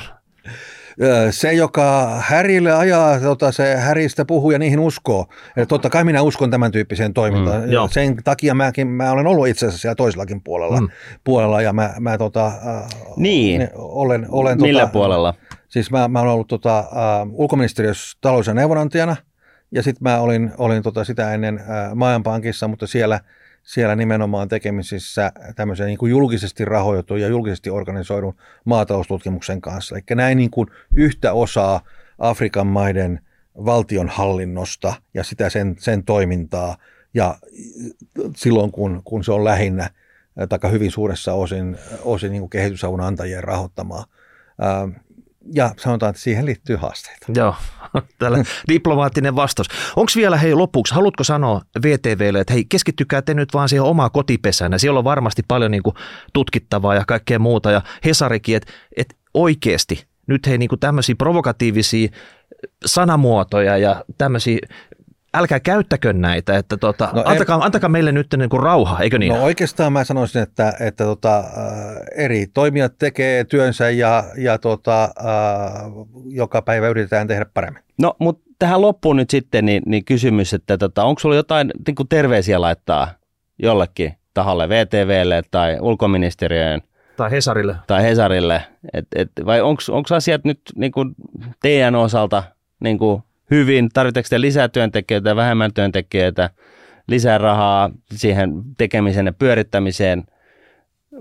Se, joka härille ajaa, tota, se häristä puhuu ja niihin uskoo. Ja totta kai minä uskon tämän tyyppiseen toimintaan. Mm, joo. Sen takia mäkin, mä olen ollut itse asiassa siellä toisellakin puolella, Mm. puolella ja mä, mä tota, Niin. olen, olen Millä tota, puolella? Siis mä, mä olen ollut tota, äh, ulkoministeriössä talous- ja neuvonantajana ja sitten mä olin, olin tota sitä ennen Maailmanpankissa, mutta siellä, siellä nimenomaan tekemisissä tämmöisen niin kuin julkisesti rahoitetun ja julkisesti organisoidun maataloustutkimuksen kanssa. Eli näin niin kuin yhtä osaa Afrikan maiden valtionhallinnosta ja sitä sen, sen toimintaa ja silloin kun, kun se on lähinnä tai hyvin suuressa osin, osin niin kuin kehitysavun antajien rahoittamaa. Ja sanotaan, että siihen liittyy haasteita. Joo, tällä diplomaattinen vastaus. Onko vielä, hei lopuksi, haluatko sanoa VTVlle, että hei keskittykää te nyt vaan siihen omaa kotipesänä. Siellä on varmasti paljon niin kuin, tutkittavaa ja kaikkea muuta. Ja Hesarikin, että et oikeasti nyt hei niin kuin tämmöisiä provokatiivisia sanamuotoja ja tämmöisiä, älkää käyttäkö näitä, että tota, No en- antakaa, antakaa meille nyt niin kuin rauha, eikö niin? No oikeastaan mä sanoisin, että, että tota, äh, eri toimijat tekee työnsä ja, ja tota, äh, joka päivä yritetään tehdä paremmin. No, mutta tähän loppuun nyt sitten niin, niin kysymys, että tota, onko sulla jotain niin kuin terveisiä laittaa jollekin taholle, VTVlle tai ulkoministeriöön Tai Hesarille. tai Hesarille, et, et, vai onko asiat nyt niin kuin teidän osalta niin kuin hyvin, tarvitseeko te lisää työntekijöitä, vähemmän työntekijöitä, lisää rahaa siihen tekemiseen ja pyörittämiseen,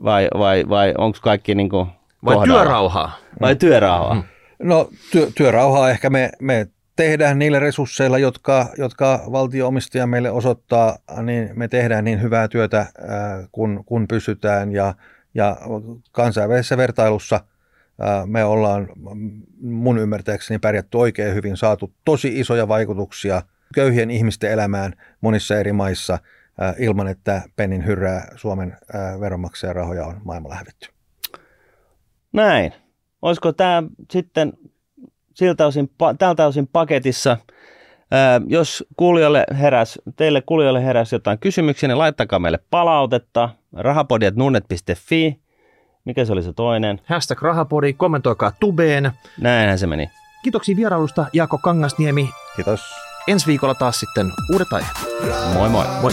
vai, vai, vai onko kaikki niin kuin Vai työrauhaa? Vai työrauhaa? Mm. No työ, työrauhaa ehkä me, me tehdään niillä resursseilla, jotka, jotka valtio-omistaja meille osoittaa, niin me tehdään niin hyvää työtä, kun, kun pystytään. Ja, ja kansainvälisessä vertailussa me ollaan mun ymmärtääkseni pärjätty oikein hyvin, saatu tosi isoja vaikutuksia köyhien ihmisten elämään monissa eri maissa ilman, että pennin hyrrää Suomen veronmaksajan rahoja on maailmalla hävitty. Näin. Olisiko tämä sitten siltä osin, tältä osin paketissa. Jos kuulijoille heräs, teille kuulijoille heräs jotain kysymyksiä, niin laittakaa meille palautetta. rahapodiatnunnet.fi. Mikä se oli se toinen? Hashtag rahapodi, kommentoikaa tubeen. Näinhän se meni. Kiitoksia vierailusta Jaakko Kangasniemi. Kiitos. Ensi viikolla taas sitten uudet aiheet. Moi moi. Moi.